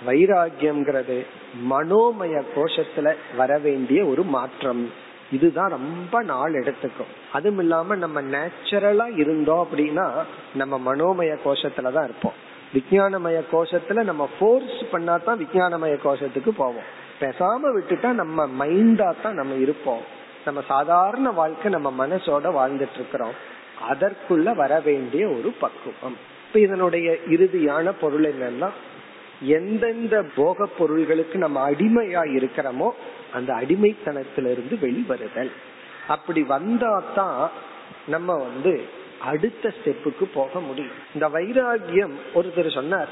வைராகியம்ங்கிறது மனோமய கோஷத்துல வர வேண்டிய ஒரு மாற்றம். இதுதான் ரொம்ப நாள் எடுத்துக்கும். அதுவும் இல்லாம நம்ம நேச்சுரலா இருந்தோம் அப்படின்னா நம்ம மனோமய கோஷத்துலதான் இருப்போம். விஞ்ஞானமய கோஷத்துல நம்ம போர்ஸ் பண்ணாதான் விஞ்ஞானமய கோஷத்துக்கு போவோம். பெசாம விட்டுட்டா நம்ம மைண்டா தான் நம்ம இருப்போம். நம்ம சாதாரண வாழ்க்கை நம்ம மனசோட வாழ்ந்துட்டு இருக்கிறோம் அதற்குள்ள வர வேண்டிய ஒரு பக்குவம். இப்ப இதனுடைய இறுதியான பொருள் என்னன்னா எந்தெந்த போக பொருள்களுக்கு நம்ம அடிமையா இருக்கிறோமோ அந்த அடிமைத்தனத்திலிருந்து வெளிவருதல். அப்படி வந்தாதான் நம்ம வந்து அடுத்த ஸ்டெப்புக்கு போக முடியும். இந்த வைராகியம் ஒருத்தர் சொன்னார்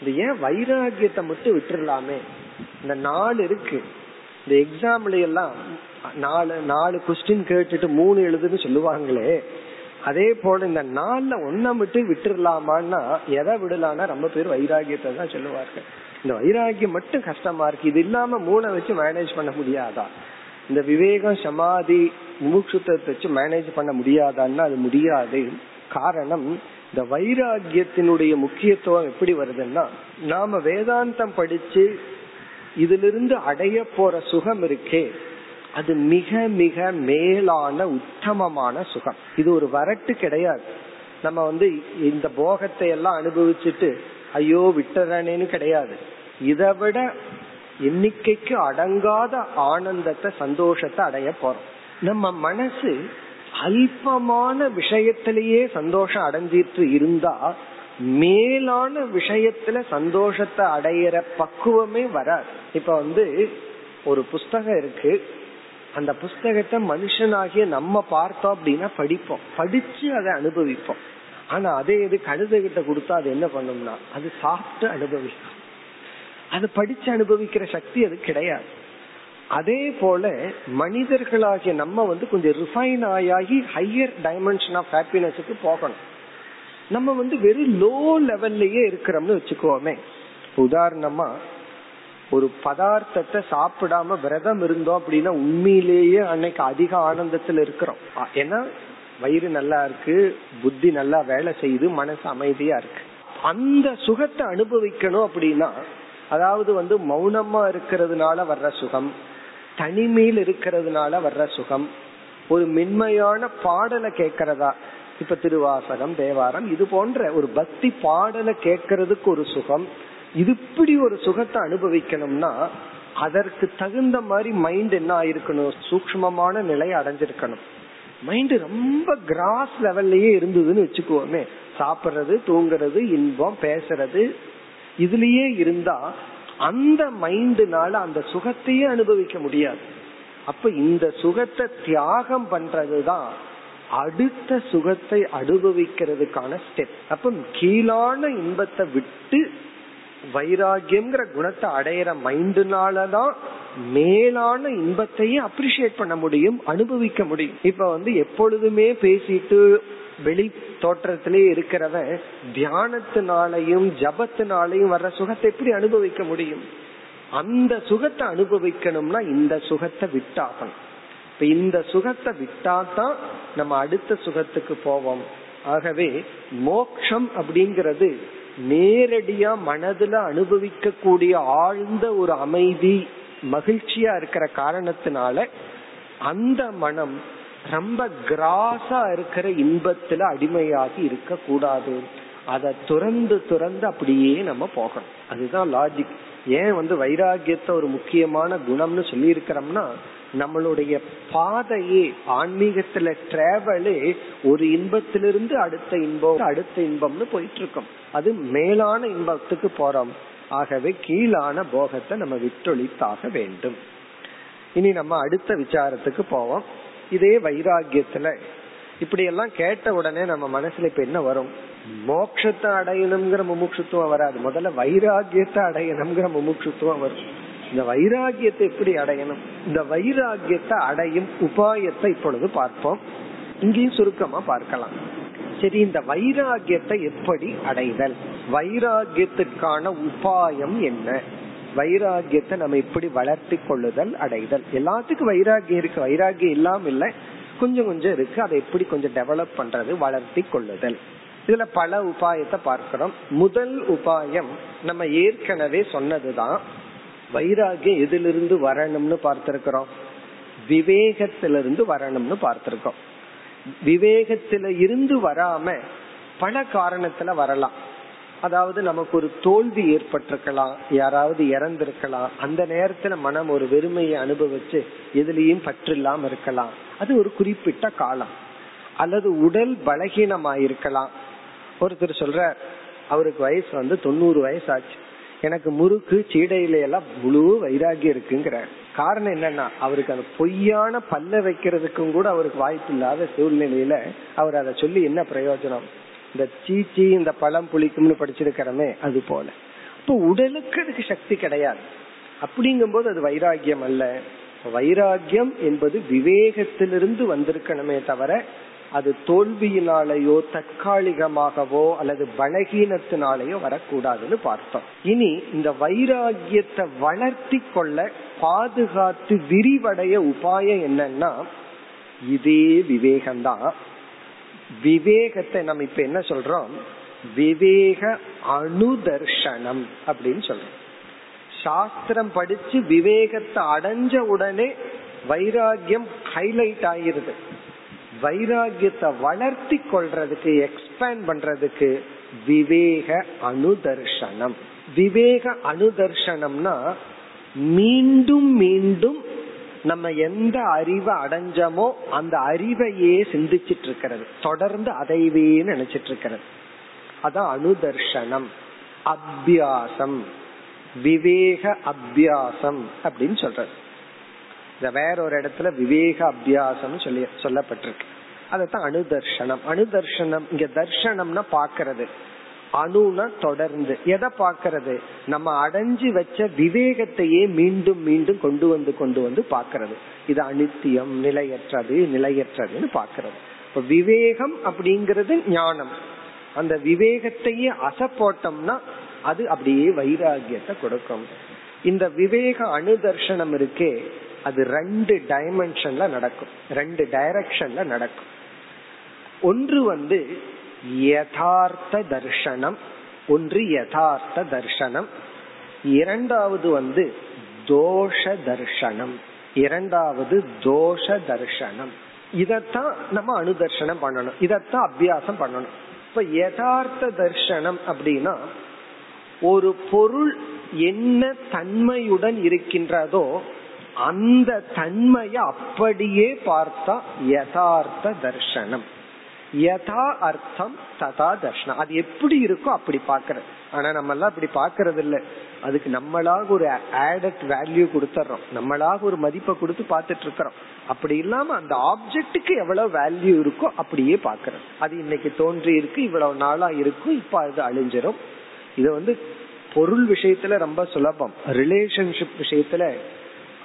இந்த ஏன் வைராகியத்தை மட்டும் விட்டுறலாமே? இந்த நாலு இருக்கு. இந்த எக்ஸாம்ல எல்லாம் நாலு நாலு கொஸ்டின் கேட்டுட்டு மூணு எழுதுன்னு சொல்லுவாங்களே. அதே போல இந்த நாள்ல ஒன்ன மட்டும் விட்டுறலாமான்னா எதை விடலாம்னா ரொம்ப பேர் வைராகியத்தை தான் சொல்லுவார்கள். இந்த வைராகியம் மட்டும் கஷ்டமா இருக்கு. இது இல்லாம மூளை வச்சு மேனேஜ் பண்ண முடியாதா? இந்த விவேகம் சமாதி முமுட்சுத்தத்தை வச்சு மேனேஜ் பண்ண முடியாதான்னா அது முடியாது. காரணம் இந்த வைராகியத்தினுடைய முக்கியத்துவம் எப்படி வருதுன்னா நாம வேதாந்தம் படிச்சு இதிலிருந்து அடைய போற சுகம் இருக்கே. அது மிக மிக மேலான உத்தமமான சுகம். இது ஒரு வரட்டு கிடையாது. நம்ம வந்து இந்த போகத்தை எல்லாம் அனுபவிச்சுட்டு ஐயோ விட்டுறனேன்னு கிடையாது. இதை விட எண்ணிக்கைக்கு அடங்காத ஆனந்தத்தை சந்தோஷத்தை அடைய போறோம். நம்ம மனசு அல்பமான விஷயத்திலேயே சந்தோஷம் அடைஞ்சிட்டு இருந்தா மேலான விஷயத்துல சந்தோஷத்தை அடையிற பக்குவமே வராது. இப்ப வந்து ஒரு புஸ்தகம் இருக்கு. அந்த புஸ்தகத்தை மனுஷனாகிய நம்ம பார்த்தோம் அப்படின்னா படிப்போம். படிச்சு அதை அனுபவிப்போம். ஆனா அதே இது கழுதைகிட்ட கொடுத்தா அது என்ன பண்ணும்னா அது சாப்பிட்டு அனுபவிக்கும். அது படிச்சு அனுபவிக்கிற சக்தி அது கிடையாது. அதே போல மனிதர்களாகிய நம்ம வந்து கொஞ்சம் ரிஃபைன் ஆகி ஹையர் டைமென்ஷன் ஆஃப் ஹாப்பினஸுக்கு போகணும். நம்ம வந்து வெறும் லோ லெவல்லயே இருக்கிறோம்னு வச்சுக்கோமே. உதாரணமா ஒரு பதார்த்தத்தை சாப்பிடாம விரதம் இருந்தோம் அப்படின்னா உண்மையிலேயே அன்னைக்கு அதிக ஆனந்தத்துல இருக்கிறோம். ஏன்னா வயிறு நல்லா இருக்கு புத்தி நல்லா வேலை செய்யுது மனசு அமைதியா இருக்கு. அந்த சுகத்தை அனுபவிக்கணும் அப்படின்னா அதாவது வந்து மௌனமா இருக்கிறதுனால வர்ற சுகம் தனிமையில் இருக்கிறதுனால வர்ற சுகம் ஒரு மென்மையான பாடலை கேட்கறதா இப்ப திருவாசகம் தேவாரம் இது போன்ற ஒரு பக்தி பாடலை கேட்கறதுக்கு ஒரு சுகம் இது இப்படி ஒரு சுகத்தை அனுபவிக்கணும்னா அதற்கு தகுந்த மாதிரி மைண்ட் என்ன ஆயிருக்கணும்? சூக்மமான நிலை அடைஞ்சிருக்கணும். மைண்ட் ரொம்ப கிராஸ் லெவல்லயே இருந்ததுன்னு வச்சுக்கோமே. சாப்பிடுறது தூங்குறது இன்பம் பேசுறது இதுலயே இருந்தா அந்த மைண்டுனால அந்த சுகத்தையே அனுபவிக்க முடியாது. அப்ப இந்த சுகத்தை தியாகம் பண்றதுதான் அடுத்த சுகத்தை அனுபவிக்கிறதுக்கான ஸ்டெப் அப்ப கீழான இன்பத்தை விட்டு வைராகியம்ங்கிற குணத்தை அடையிற மைண்டுனாலதான் மேலான இன்பத்தையே அப்ரிசியேட் பண்ண முடியும் அனுபவிக்க முடியும். இப்ப வந்து எப்பொழுதுமே பேசிட்டு வெளி தோற்றத்திலே இருக்கிறவன் தியானத்தினாலையும் ஜபத்தினாலையும் வர்ற சுகத்தை எப்படி அனுபவிக்க முடியும்? அந்த சுகத்தை அனுபவிக்கணும்னா இந்த சுகத்தை விட்டாகணும். இப்ப இந்த சுகத்தை விட்டாதான் நம்ம அடுத்த சுகத்துக்கு போவோம். ஆகவே மோக்ஷம் அப்படிங்கிறது நேரடியா மனதுல அனுபவிக்க கூடிய ஆழ்ந்த ஒரு அமைதி மகிழ்ச்சியா இருக்கிற காரணத்தினால அந்த மனம் ரொம்ப கிராஸா இருக்கிற இன்பத்துல அடிமையாகி இருக்க கூடாது அதை துறந்து துறந்து அப்படியே நம்ம போகணும். அதுதான் லாஜிக் ஏன் வந்து வைராகியத்தை ஒரு முக்கியமான குணம்னு சொல்லி இருக்கிறோம்னா நம்மளுடைய பாதையே ஆன்மீகத்துல டிராவலே ஒரு இன்பத்திலிருந்து அடுத்த இன்பம் அடுத்த இன்பம்னு போயிட்டு இருக்கோம் அது மேலான இன்பத்துக்கு போறோம். ஆகவே கீழான போகத்தை நம்ம விட்டொழித்தாக வேண்டும். இனி நம்ம அடுத்த விசாரத்துக்கு போவோம். இதே வைராகியத்துல இப்படி எல்லாம் கேட்ட உடனே நம்ம மனசுல இப்ப என்ன வரும்? மோட்சத்தை அடையணுங்கிற முமுட்சுத்துவம் வராது. முதல்ல வைராகியத்தை அடையணுங்கிற முமுட்சுத்துவம் வரும். இந்த வைராகியத்தை எப்படி அடையணும்? இந்த வைராகியத்தை அடையும் உபாயத்தை இப்பொழுது பார்ப்போம். இங்கேயும் சுருக்கமா பார்க்கலாம். சரி இந்த வைராகியத்தை எப்படி அடைதல்? வைராகியத்துக்கான உபாயம் என்ன? வைராகியத்தை நம்ம எப்படி வளர்த்தி கொள்ளுதல் அடைதல். எல்லாத்துக்கும் வைராகியம் இருக்கு. வைராகியம் இல்லாம இல்ல. கொஞ்சம் கொஞ்சம் இருக்கு. அதை எப்படி கொஞ்சம் டெவலப் பண்றது வளர்த்தி கொள்ளுதல். இதுல பல உபாயத்தை பார்க்கிறோம். முதல் உபாயம் நம்ம ஏற்கனவே சொன்னதுதான். வைராகியம் எதிலிருந்து வரணும்னு பார்த்திருக்கிறோம். விவேகத்திலிருந்து வரணும்னு பார்த்திருக்கோம். விவேகத்தில இருந்து வராம பல காரணத்துல வரலாம். அதாவது நமக்கு ஒரு தோல்வி ஏற்பட்டிருக்கலாம். யாராவது இறந்திருக்கலாம். அந்த நேரத்துல மனம் ஒரு வெறுமையை அனுபவிச்சு எதுலயும் பற்றில்லாம இருக்கலாம். அது ஒரு குறிப்பிட்ட காலம். அல்லது உடல் பலகீனமாயிருக்கலாம். ஒருத்தர் சொல்ற அவருக்கு வயசு வந்து தொண்ணூறு வயசு ஆச்சு எனக்கு முறுக்கு சீடையில எல்லாம் முழு வைராகி இருக்குங்கிற காரணம் என்னன்னா அவருக்கு அந்த பொய்யான பல்ல வைக்கிறதுக்கும் கூட அவருக்கு வாய்ப்பு இல்லாத சூழ்நிலையில அவர் அதை சொல்லி என்ன பிரயோஜனம்? இந்த சீச்சி இந்த பழம் புளிக்கும்னு படிச்சிருக்கிறோமே அது போல. இப்போ உடலுக்கு அதுக்கு சக்தி கிடையாது. அப்படிங்கும் போது அது வைராகியம் அல்ல. வைராகியம் என்பது விவேகத்திலிருந்து வந்திருக்கணுமே தவிர அது தோல்வியினாலேயோ தற்காலிகமாகவோ அல்லது பலகீனத்தினாலேயோ வரக்கூடாதுன்னு பார்த்தோம். இனி இந்த வைராகியத்தை வளர்த்தி கொள்ள பாதுகாத்து விரிவடைய உபாயம் என்னன்னா இதே விவேகம்தான். விவேகத்தை நம்ம இப்ப என்ன சொல்றோம்? விவேக அணுதர்ஷனம் அப்படின்னு சொல்றோம். சாஸ்திரம் படிச்சு விவேகத்தை அடைஞ்ச உடனே வைராகியம் ஹைலைட் ஆயிருது. வைராகியத்தை வளர்த்தி கொள்றதுக்கு எக்ஸ்பேண்ட் பண்றதுக்கு விவேக அனுதர்ஷனம். விவேக அனுதர்ஷனம்னா மீண்டும் மீண்டும் நம்ம எந்த அறிவை அடைஞ்சோமோ அந்த அறிவையே சிந்திச்சிட்டு இருக்கிறது தொடர்ந்து அதைவே நினைச்சிட்டு இருக்கிறது அதான் அனுதர்ஷனம். அபியாசம். விவேக அபியாசம் அப்படின்னு சொல்றது. இந்த வேற ஒரு இடத்துல விவேக அபியாசம் சொல்லி சொல்லப்பட்டிருக்கு. அதான் அனுதர்ஷனம். அனுதர்ஷனம் இங்க தர்ஷனம்னா பாக்குறது அணுனா தொடர்ந்து. எதை பாக்கிறது நம்ம அடைஞ்சு வச்ச விவேகத்தையே மீண்டும் மீண்டும் கொண்டு வந்து கொண்டு வந்து பாக்கிறது இது அனித்தியம் நிலையற்றது நிலையற்றதுன்னு பாக்கிறது இப்ப விவேகம் அப்படிங்கிறது ஞானம். அந்த விவேகத்தையே அசை போட்டோம்னா அது அப்படியே வைராகியத்தை கொடுக்கும். இந்த விவேக அணுதர்ஷனம் இருக்கே அது ரெண்டு டைமென்ஷன்ல நடக்கும். ரெண்டு டைரக்ஷன்ல நடக்கும். ஒன்று வந்து யதார்த்த தர்ஷனம் ஒன்று யதார்த்த தர்ஷனம். இரண்டாவது வந்து தோஷ தர்ஷனம். இரண்டாவது தோஷ தர்ஷனம். இதத்தான் நம்ம அனுதர்ஷனம் பண்ணணும். இதத்தான் அபியாசம் பண்ணணும். இப்ப யதார்த்த தர்ஷனம் அப்படின்னா ஒரு பொருள் என்ன தன்மையுடன் இருக்கின்றதோ அந்த தன்மையை அப்படியே பார்த்தா யதார்த்த தர்ஷனம். யதா அர்த்தம் ததா தர்ஷனம். அது எப்படி இருக்கோ அப்படி பாக்குறது ஆனா நம்ம எல்லாம் அப்படி பாக்குறது இல்ல அதுக்கு நம்மளாக ஒரு ஆடட் வேல்யூ கொடுத்துறோம். நம்மளாக ஒரு மதிப்பை கொடுத்து பார்த்துட்டு இருக்கிறோம் அப்படி இல்லாம அந்த ஆப்ஜெக்டுக்கு எவ்வளவு வேல்யூ இருக்கோ அப்படியே பாக்குறது அது இன்னைக்கு தோன்றி இருக்கு இவ்வளவு நாளா இருக்கும் இப்ப அது அழிஞ்சிரும். இது வந்து பொருள் விஷயத்துல ரொம்ப சுலபம். ரிலேஷன்ஷிப் விஷயத்துல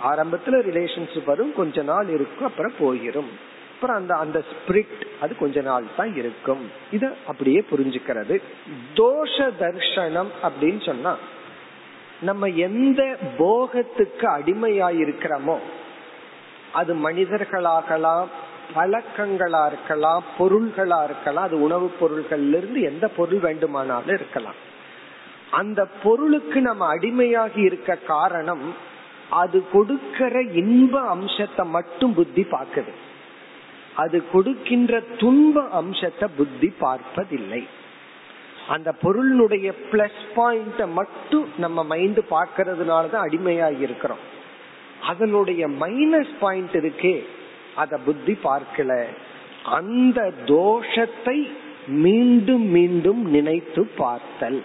ஆரம்பத்துல ரிலேஷன்ஷிப் வரும் கொஞ்ச நாள் இருக்கும் அப்புறம் போயிரும். அப்புறம் அந்த அந்த ஸ்பிரிட் அது கொஞ்ச நாள் தான் இருக்கும். இத அப்படியே புரிஞ்சுக்கிறது. தோஷ தர்ஷனம் அப்படின்னு சொன்னா நம்ம எந்த போகத்துக்கு அடிமையாயிருக்கிறோமோ அது மனிதர்களாகலாம் பழக்கங்களா இருக்கலாம் பொருள்களா இருக்கலாம் அது உணவுப் பொருள்கள்ல இருந்து எந்த பொருள் வேண்டுமானாலும் இருக்கலாம். அந்த பொருளுக்கு நம்ம அடிமையாகி இருக்க காரணம் அது கொடுக்கிற இன்ப அம்சத்தை மட்டும் புத்தி பார்க்குது. அது கொடுக்கின்ற துன்ப அம்சத்தை புத்தி பார்ப்பதில்லை. அந்த பொருளினுடைய பிளஸ் பாயிண்ட மட்டும் நம்ம மைண்ட் பார்க்கறதுனாலதான் அடிமையாகி இருக்கிறோம். அதனுடைய மைனஸ் பாயிண்ட் இருக்கே அத புத்தி பார்க்கல. அந்த தோஷத்தை மீண்டும் மீண்டும் நினைத்து பார்த்தல்.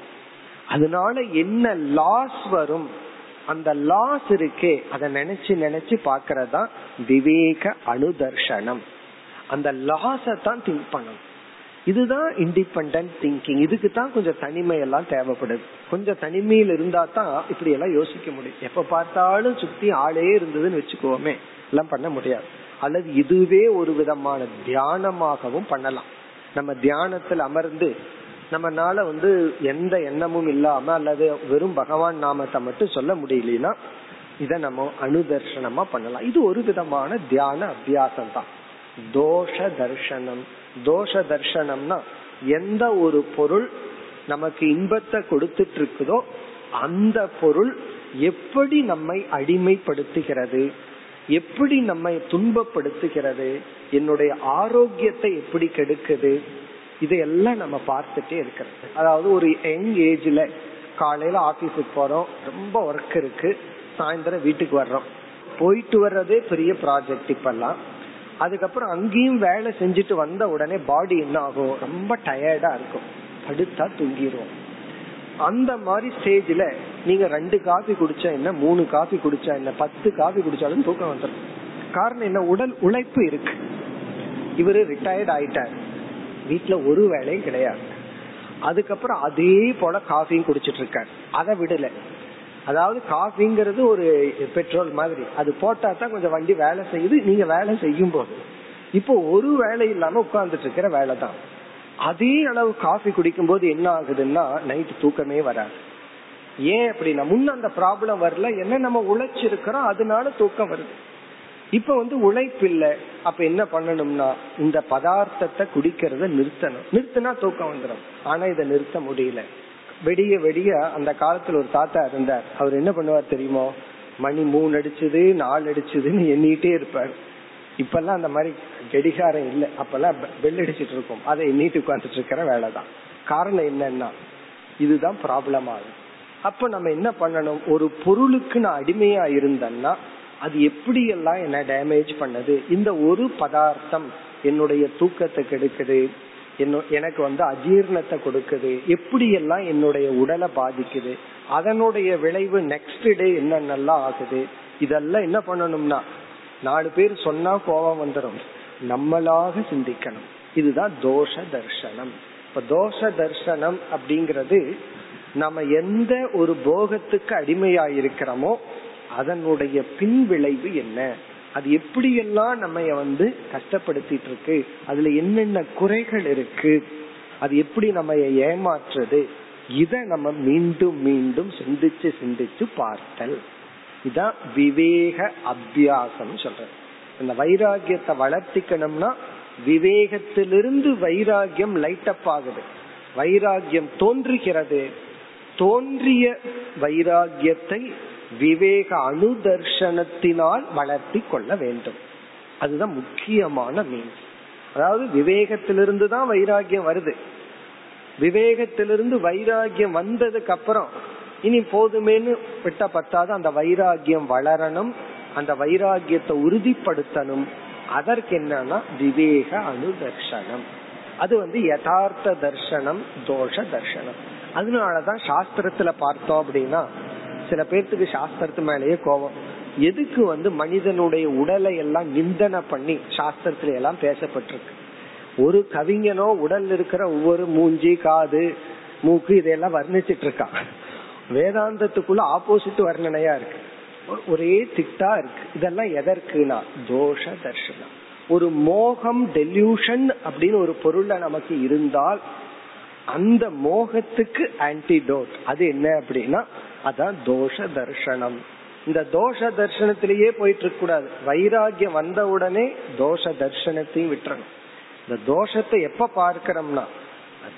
அதனால என்ன லாஸ் வரும்? அந்த லாஸ் இருக்கே. அதை நினைச்சு நினைச்சு பாக்கிறதா விவேக அனுதர்ஷனம். அந்த லாஸ தான் திங்க் பண்ணணும். இதுதான் இண்டிபெண்ட் திங்கிங் இதுக்கு தான் கொஞ்சம் தனிமை எல்லாம் தேவைப்படுது. கொஞ்சம் தனிமையில் இருந்தா தான் இப்படி எல்லாம் யோசிக்க முடியும். எப்ப பார்த்தாலும் சுத்தி ஆளே இருந்ததுன்னு வச்சுக்கோமே. எல்லாம் பண்ண முடியாது. அல்லது இதுவே ஒரு விதமான தியானமாகவும் பண்ணலாம். நம்ம தியானத்தில் அமர்ந்து நம்மனால வந்து எந்த எண்ணமும் இல்லாம அல்லது வெறும் பகவான் நாமத்தை மட்டும் சொல்ல முடியலனா இத நம்ம அனுதர்ஷனமா பண்ணலாம். இது ஒரு விதமான தியான அபியாசம் தான். தோஷ தர்ஷனம். தோஷ தர்ஷனம்னா எந்த ஒரு பொருள் நமக்கு இன்பத்தை கொடுத்துட்டு இருக்குதோ அந்த பொருள் எப்படி நம்மை அடிமைப்படுத்துகிறது எப்படி நம்மை துன்பப்படுத்துகிறது என்னுடைய ஆரோக்கியத்தை எப்படி கெடுக்குது இதையெல்லாம் நம்ம பார்த்துட்டே இருக்கிறது. அதாவது ஒரு யங் ஏஜ்ல காலையில ஆபீஸுக்கு போறோம் ரொம்ப ஒர்க் இருக்கு சாயந்தரம் வீட்டுக்கு வர்றோம். போயிட்டு வர்றதே பெரிய ப்ராஜெக்ட் இப்பெல்லாம். அதுக்கப்புறம் அங்கேயும் வேலை செஞ்சுட்டு வந்த உடனே பாடி என்ன ஆகும்? ரொம்ப டயர்டா இருக்கும். படுத்தா தூங்கிடுவோம் அந்த மாதிரி ஸ்டேஜ்ல நீங்க ரெண்டு காபி குடிச்சா என்ன மூணு காபி குடிச்சா என்ன பத்து காபி குடிச்சாலும் தூக்கம் வந்துடும் காரணம் என்ன? உடல் உழைப்பு இருக்கு. இவரு ரிட்டையர்ட் ஆயிட்டார். வீட்டுல ஒரு வேலையும் கிடையாது. அதுக்கப்புறம் அதே போல காஃபியும் குடிச்சிட்டு இருக்காரு. அதை விடல. அதாவது காஃபிங்கிறது ஒரு பெட்ரோல் மாதிரி. அது போட்டா தான் கொஞ்சம் வண்டி வேலை செய்யுது. நீங்க வேலை செய்யும் போது இப்போ ஒரு வேலை இல்லாம உட்கார்ந்துட்டு இருக்கிற வேலை தான். அதே அளவு காஃபி குடிக்கும் போது என்ன ஆகுதுன்னா நைட் தூக்கமே வராது. ஏன் அப்படின்னா முன்ன அந்த ப்ராப்ளம் வரல. என்ன நம்ம உழைச்சிருக்கிறோம் அதனால தூக்கம் வருது. இப்ப வந்து உழைப்பு இல்ல அப்ப என்ன பண்ணணும்னா இந்த பதார்த்தத்தை குடிக்கிறத நிறுத்தணும். நிறுத்தினா தூக்கம் வந்துடும் ஆனா இதை நிறுத்த முடியல. வெடிய வெடிய அந்த காலத்துல ஒரு தாத்தா இருந்தார். அவர் என்ன பண்ணுவார் தெரியுமோ? மணி மூணு அடிச்சது நாலு அடிச்சதுன்னு எண்ணிட்டே இருப்பார். இப்பெல்லாம் அந்த மாதிரி கடிகாரம் இல்லை. அப்பெல்லாம் பெல் அடிச்சிட்டு இருக்கும். அதை எண்ணிட்டு உட்காந்துட்டு இருக்கிற வேலை தான். காரணம் என்னன்னா இதுதான் ப்ராப்ளம் ஆகும் அப்ப நம்ம என்ன பண்ணணும்? ஒரு பொருளுக்கு நான் அடிமையா இருந்தேன்னா அது எப்படி எல்லாம் என்ன டேமேஜ் பண்ணது? இந்த ஒரு பதார்த்தம் என்னுடைய தூக்கத்தை கெடுக்குது எனக்கு வந்து அஜீர்ணத்தை கொடுக்குது எப்படி எல்லாம் என்னுடைய உடலை பாதிக்குது அதனுடைய விளைவு நெக்ஸ்ட் டே என்னென்னலாம் ஆகுது? இதெல்லாம் என்ன பண்ணணும்னா நாலு பேர் சொன்னா கோபம் வந்துடும் நம்மளாக சிந்திக்கணும். இதுதான் தோஷ தர்சனம் இப்ப தோஷ தர்சனம் அப்படிங்கிறது நம்ம எந்த ஒரு போகத்துக்கு அடிமையாயிருக்கிறோமோ அதனுடைய பின் விளைவு என்ன? அது எப்படியெல்லாம் நம்ம வந்து கஷ்டப்படுத்திட்டு இருக்கு அதுல என்னென்ன குறைகள் இருக்கு? அது எப்படி நம்ம ஏமாற்றுறது இத நம்ம மீண்டும் மீண்டும் சிந்திச்சு சிந்திச்சு பார்த்தல். இதான் விவேக அபியாசம் சொல்றேன். இந்த வைராகியத்தை வளர்த்திக்கணும்னா விவேகத்திலிருந்து வைராகியம் லைட் அப் ஆகுது. வைராகியம் தோன்றுகிறது. தோன்றிய வைராகியத்தை விவேக அனுதர்ஷனத்தினால் வளர்த்தி கொள்ள வேண்டும். அதுதான் முக்கியமான மீன்ஸ் அதாவது விவேகத்திலிருந்து தான் வைராகியம் வருது. விவேகத்திலிருந்து வைராகியம் வந்ததுக்கு அப்புறம் இனி போதுமேனு விட்ட பத்தாது. அந்த வைராகியம் வளரணும் அந்த வைராகியத்தை உறுதிப்படுத்தணும். அதற்கு என்னன்னா விவேக அனுதர்ஷனம். அது வந்து யதார்த்த தர்ஷனம் தோஷ தர்ஷனம். அதனாலதான் சாஸ்திரத்துல பார்த்தோம் அப்படின்னா சில பேர்த்துக்கு சாஸ்திரத்து மேலேயே கோபம். எதுக்கு வந்து மனிதனுடைய உடலை எல்லாம் நிந்தனை பண்ணி சாஸ்திரத்துல எல்லாம் பேசப்பட்டிருக்கு? ஒரு கவிஞனோ உடல் இருக்கிற ஒவ்வொரு மூஞ்சி காது மூக்கு இதையெல்லாம் வர்ணிச்சிட்டு இருக்கான் வேதாந்தத்துக்குள்ள ஆப்போசிட் வர்ணனையா இருக்கு. ஒரே திட்டா இருக்கு. இதெல்லாம் எதற்குனா? தோஷ தர்ஷனம். ஒரு மோகம் டெல்யூஷன் அப்படின்னு ஒரு பொருள்ல நமக்கு இருந்தால் அந்த மோகத்துக்கு ஆன்டிடோட் அது என்ன அப்படின்னா அதான் தோஷ தர்ஷனம். இந்த தோஷ தர்ஷனத்திலேயே போயிட்டு இருக்க கூடாது. வைராகியம் வந்த உடனே தோஷ தர்ஷனத்தையும் விட்டுறணும். இந்த தோஷத்தை எப்ப பார்க்கிறோம்னா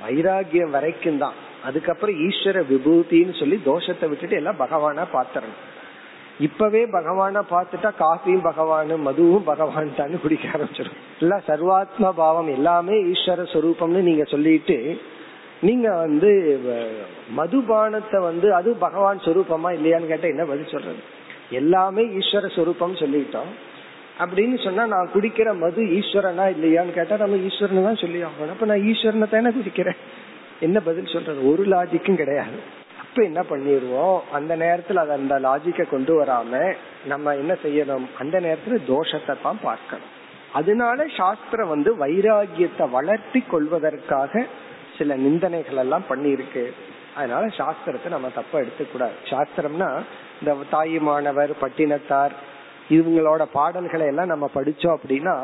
வைராகியம் வரைக்கும் தான். அதுக்கப்புறம் ஈஸ்வர விபூதின்னு சொல்லி தோஷத்தை விட்டுட்டு எல்லாம் பகவானா பாத்துறணும் இப்பவே பகவான பார்த்துட்டா காஃபியும் பகவானு மதுவும் பகவான் தான் குடிக்க ஆரம்பிச்சிடும் எல்லாம் சர்வாத்மா பாவம் எல்லாமே ஈஸ்வர சொரூபம்னு நீங்க சொல்லிட்டு நீங்க வந்து மதுபானத்தை வந்து அது பகவான் சொரூபமா இல்லையான்னு கேட்டா என்ன பதில் சொல்றது? எல்லாமே ஈஸ்வர சொரூபம் சொல்லிட்டோம் அப்படின்னு சொன்னா நான் குடிக்கிற மது ஈஸ்வரனா இல்லையான்னு கேட்டா நம்ம ஈஸ்வரன் தான் சொல்லி ஆகணும். அப்ப நான் ஈஸ்வரனை தானே குடிக்கிறேன். என்ன பதில் சொல்றது? ஒரு லாஜிக்கும் கிடையாது. அப்ப என்ன பண்ணிடுவோம்? அந்த நேரத்துல அது அந்த லாஜிக்க கொண்டு வராம நம்ம என்ன செய்யணும்? அந்த நேரத்துல தோஷத்தை தான் பார்க்கணும். அதனால சாஸ்திரம் வந்து வைராகியத்தை வளர்த்தி கொள்வதற்காக சில நிந்தனைகள் எல்லாம் பண்ணியிருக்கு. அதனால சாஸ்திரத்தை நம்ம தப்பா எடுத்துக்கூடாது சாஸ்திரம்னா இந்த தாயுமானவர் பட்டினத்தார் இவங்களோட பாடல்களை எல்லாம் நம்ம படிச்சோம் அப்படின்னா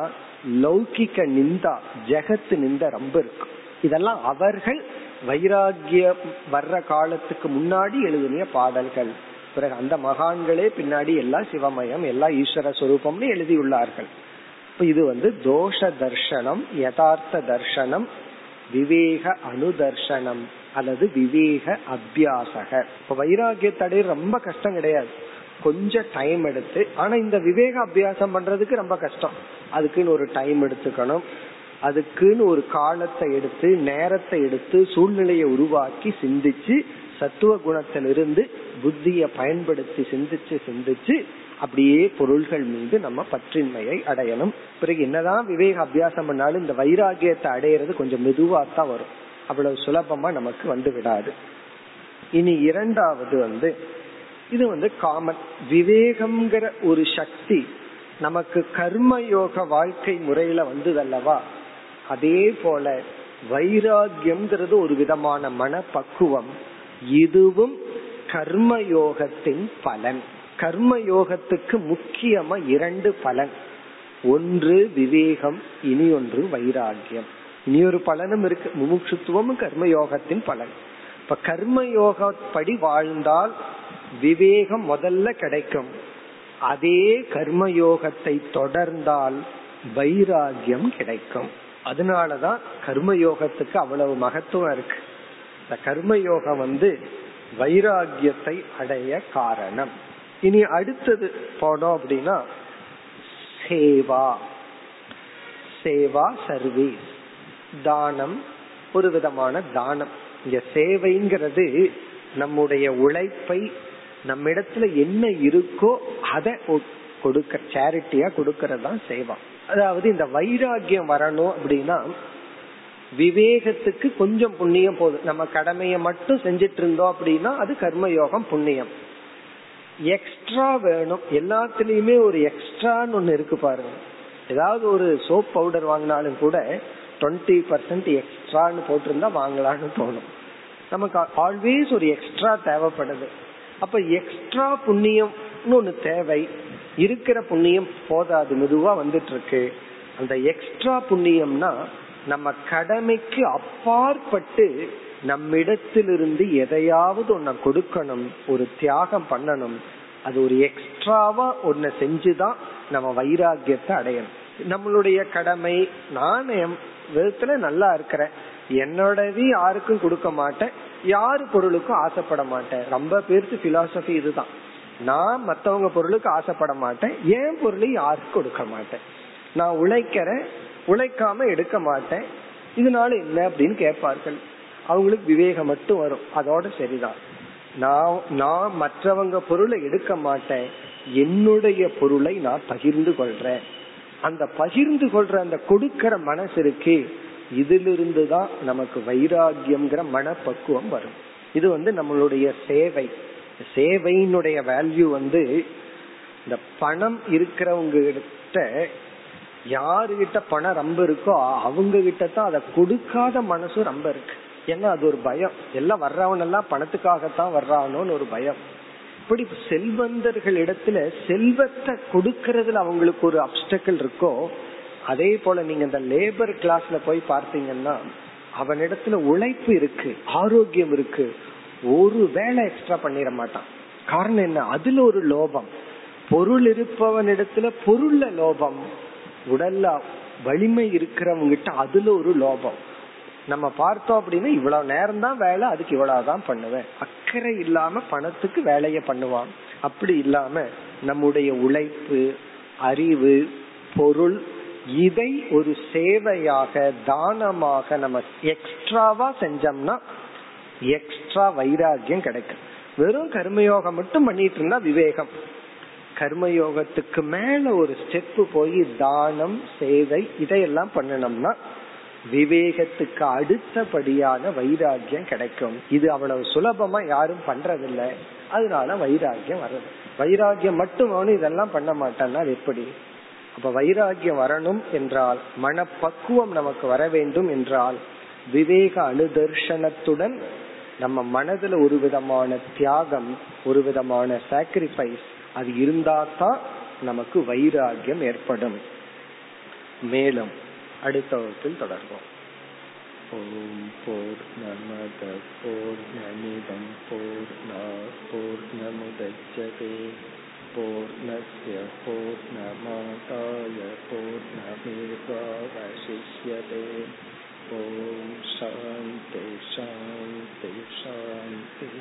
லௌகிக்க நிந்தா ஜெகத்து நிந்த ரொம்ப இருக்கும் இதெல்லாம் அவர்கள் வைராகியம் வர்ற காலத்துக்கு முன்னாடி எழுதினிய பாடல்கள். பிறகு அந்த மகான்களே பின்னாடி எல்லாம் சிவமயம் எல்லாம் ஈஸ்வர சுரூபம்னு எழுதியுள்ளார்கள். இது வந்து தோஷ தர்ஷனம் யதார்த்த தர்ஷனம் விவேக அனுதர்ஷனம் அல்லது விவேக அபியாசக. இப்ப வைராகிய தடை ரொம்ப கஷ்டம் கிடையாது. கொஞ்சம் டைம் எடுத்து ஆனா இந்த விவேக அபியாசம் பண்றதுக்கு ரொம்ப கஷ்டம். அதுக்குன்னு ஒரு டைம் எடுத்துக்கணும். அதுக்குன்னு ஒரு காலத்தை எடுத்து நேரத்தை எடுத்து சூழ்நிலையை உருவாக்கி சிந்திச்சு சத்துவ குணத்திலிருந்து புத்திய பயன்படுத்தி சிந்திச்சு சிந்திச்சு அப்படியே பொருள்கள் மீது நம்ம பற்றின்மையை அடையணும். பிறகு என்னதான் விவேக அபியாசம் பண்ணாலும் இந்த வைராகியத்தை அடையிறது கொஞ்சம் மெதுவா தான் வரும். அவ்வளவு சுலபமா நமக்கு வந்து விடாது. இனி இரண்டாவது வந்து இது வந்து காமன் விவேகம்ங்கிற ஒரு சக்தி நமக்கு கர்மயோக வாழ்க்கை முறையில வந்ததல்லவா? அதே போல வைராகியம்ங்கிறது ஒரு விதமான மனப்பக்குவம். இதுவும் கர்மயோகத்தின் பலன். கர்ம யோகத்துக்கு முக்கியமா இரண்டு பலன். ஒன்று விவேகம் இனி ஒன்று வைராகியம் இனி ஒரு பலனும் இருக்கு. முமுட்சுத்துவமும் கர்மயோகத்தின் பலன். இப்ப கர்மயோகப்படி வாழ்ந்தால் விவேகம் முதல்ல கிடைக்கும். அதே கர்ம யோகத்தை தொடர்ந்தால் வைராகியம் கிடைக்கும். அதனாலதான் கர்மயோகத்துக்கு அவ்வளவு மகத்துவம் இருக்கு. இந்த கர்ம யோகம் வந்து வைராகியத்தை அடைய காரணம். இனி அடுத்தது போனோம் அப்படின்னா சேவா. சேவா சர்வீஸ். தானம் ஒரு விதமான தானம். இங்க சேவைங்கிறது நம்முடைய உழைப்பை நம்மிடத்துல என்ன இருக்கோ அதை கொடுக்க சேரிட்டியா கொடுக்கறது தான் சேவா. அதாவது இந்த வைராகியம் வரணும் அப்படின்னா விவேகத்துக்கு கொஞ்சம் புண்ணியம் போதும். நம்ம கடமையை மட்டும் செஞ்சிட்டு இருந்தோம் அப்படின்னா அது கர்மயோகம் புண்ணியம். எக்ஸ்ட்ரா வேணும். எல்லாத்துலயுமே ஒரு எக்ஸ்ட்ரான்னு ஒண்ணு இருக்கு பாருங்க. ஏதாவது ஒரு சோப் பவுடர் வாங்கினாலும் கூட டுவெண்ட்டி பர்சன்ட் எக்ஸ்ட்ரான்னு போட்டிருந்தா வாங்கலாம்னு தோணும். நமக்கு ஆல்வேஸ் ஒரு எக்ஸ்ட்ரா தேவைப்படுது. அப்ப எக்ஸ்ட்ரா புண்ணியம்னு ஒண்ணு தேவை. இருக்கிற புண்ணியம் போதாது. மெதுவா வந்துட்டு இருக்கு அந்த எக்ஸ்ட்ரா புண்ணியம்னா நம்ம கடமைக்கு அப்பாற்பட்டு நம்மிடத்திலிருந்து எதையாவது ஒன்ன கொடுக்கணும் ஒரு தியாகம் பண்ணணும் அது ஒரு எக்ஸ்ட்ராவா ஒன்ன செஞ்சுதான் நம்ம வைராகியத்தை அடையணும். நம்மளுடைய கடமை நான் விதத்துல நல்லா இருக்கிறேன். என்னோடது யாருக்கும் கொடுக்க மாட்டேன் யாரு பொருளுக்கும் ஆசைப்பட மாட்டேன். ரொம்ப பேருக்கு பிலாசபி இதுதான். நான் மத்தவங்க பொருளுக்கு ஆசைப்பட மாட்டேன் ஏன் பொருளையும் யாருக்கும் கொடுக்க மாட்டேன். நான் உழைக்கிறேன் உழைக்காம எடுக்க மாட்டேன். இதனால என்ன அப்படின்னு கேட்பார்கள்? அவங்களுக்கு விவேகம் மட்டும் வரும். அதோட சரிதான். நான் நான் மற்றவங்க பொருளை எடுக்க மாட்டேன். என்னுடைய பொருளை நான் பகிர்ந்து கொள்றேன். அந்த பகிர்ந்து கொள்ற அந்த கொடுக்கற மனசு இருக்கு இதிலிருந்து தான் நமக்கு வைராகியம்ங்கிற மனப்பக்குவம் வரும். இது வந்து நம்மளுடைய சேவை. சேவையினுடைய வேல்யூ வந்து இந்த பணம் இருக்கிறவங்க கிட்ட யாருகிட்ட பணம் ரொம்ப இருக்கோ அவங்க கிட்ட தான் அதை கொடுக்காத மனசும் ரொம்ப இருக்கு. ஏன்னா அது ஒரு பயம். எல்லாம் வர்றவனெல்லாம் பணத்துக்காகத்தான் வர்றானோன்னு ஒரு பயம். இப்படி செல்வந்தர்கள் இடத்துல செல்வத்தை கொடுக்கறதுல அவங்களுக்கு ஒரு அப்டக்கல் இருக்கோ அதே போல நீங்க இந்த லேபர் கிளாஸ்ல போய் பார்த்தீங்கன்னா அவனிடத்துல உழைப்பு இருக்கு ஆரோக்கியம் இருக்கு. ஒரு வேலை எக்ஸ்ட்ரா பண்ணிட மாட்டான். காரணம் என்ன? அதுல ஒரு லோபம். பொருள் இருப்பவனிடத்துல பொருள்ல லோபம். உடல்ல வலிமை இருக்கிறவங்க கிட்ட அதுல ஒரு லோபம். நம்ம பார்த்தோம் அப்படின்னா இவ்வளவு நேரம் தான் வேலை அதுக்கு இவ்வளவுதான் பண்ணுவேன். அக்கறை இல்லாம பணத்துக்கு வேலைய பண்ணுவான். அப்படி இல்லாம நம்முடைய உழைப்பு அறிவு பொருள் இதை ஒரு சேவையாக தானமாக நம்ம எக்ஸ்ட்ராவா செஞ்சோம்னா எக்ஸ்ட்ரா வைராகியம் கிடைக்கும். வெறும் கர்மயோகம் மட்டும் பண்ணிட்டு இருந்தா விவேகம். கர்மயோகத்துக்கு மேல ஒரு ஸ்டெப் போய் தானம் சேவை இதையெல்லாம் பண்ணணும்னா விவேகத்துக்கு அடுத்தபடியான வைராகியம் கிடைக்கும். இது அவ்வளவு சுலபமா யாரும் பண்றதில்லை. அதனால வைராகியம் வர்றது. வைராகியம் மட்டும் அவனு இதெல்லாம் பண்ண மாட்டான்னா அது எப்படி? அப்ப வைராகியம் வரணும் என்றால் மனப்பக்குவம் நமக்கு வர வேண்டும் என்றால் விவேக அனுதர்ஷனத்துடன் நம்ம மனதுல ஒரு விதமான தியாகம் ஒரு விதமான சாக்ரிஃபைஸ் அது இருந்தா தான் நமக்கு வைராகியம் ஏற்படும். மேலும் அடுத்த வகுப்பில் தொடர்வோம். ஓம் போர் நமத போர் நமிதம் போர் போர் நமுதச்சதே. पूर्णस्य पूर्णमादाय पूर्णमेवावशिष्यते ॐ शान्ति शान्ति शान्तिः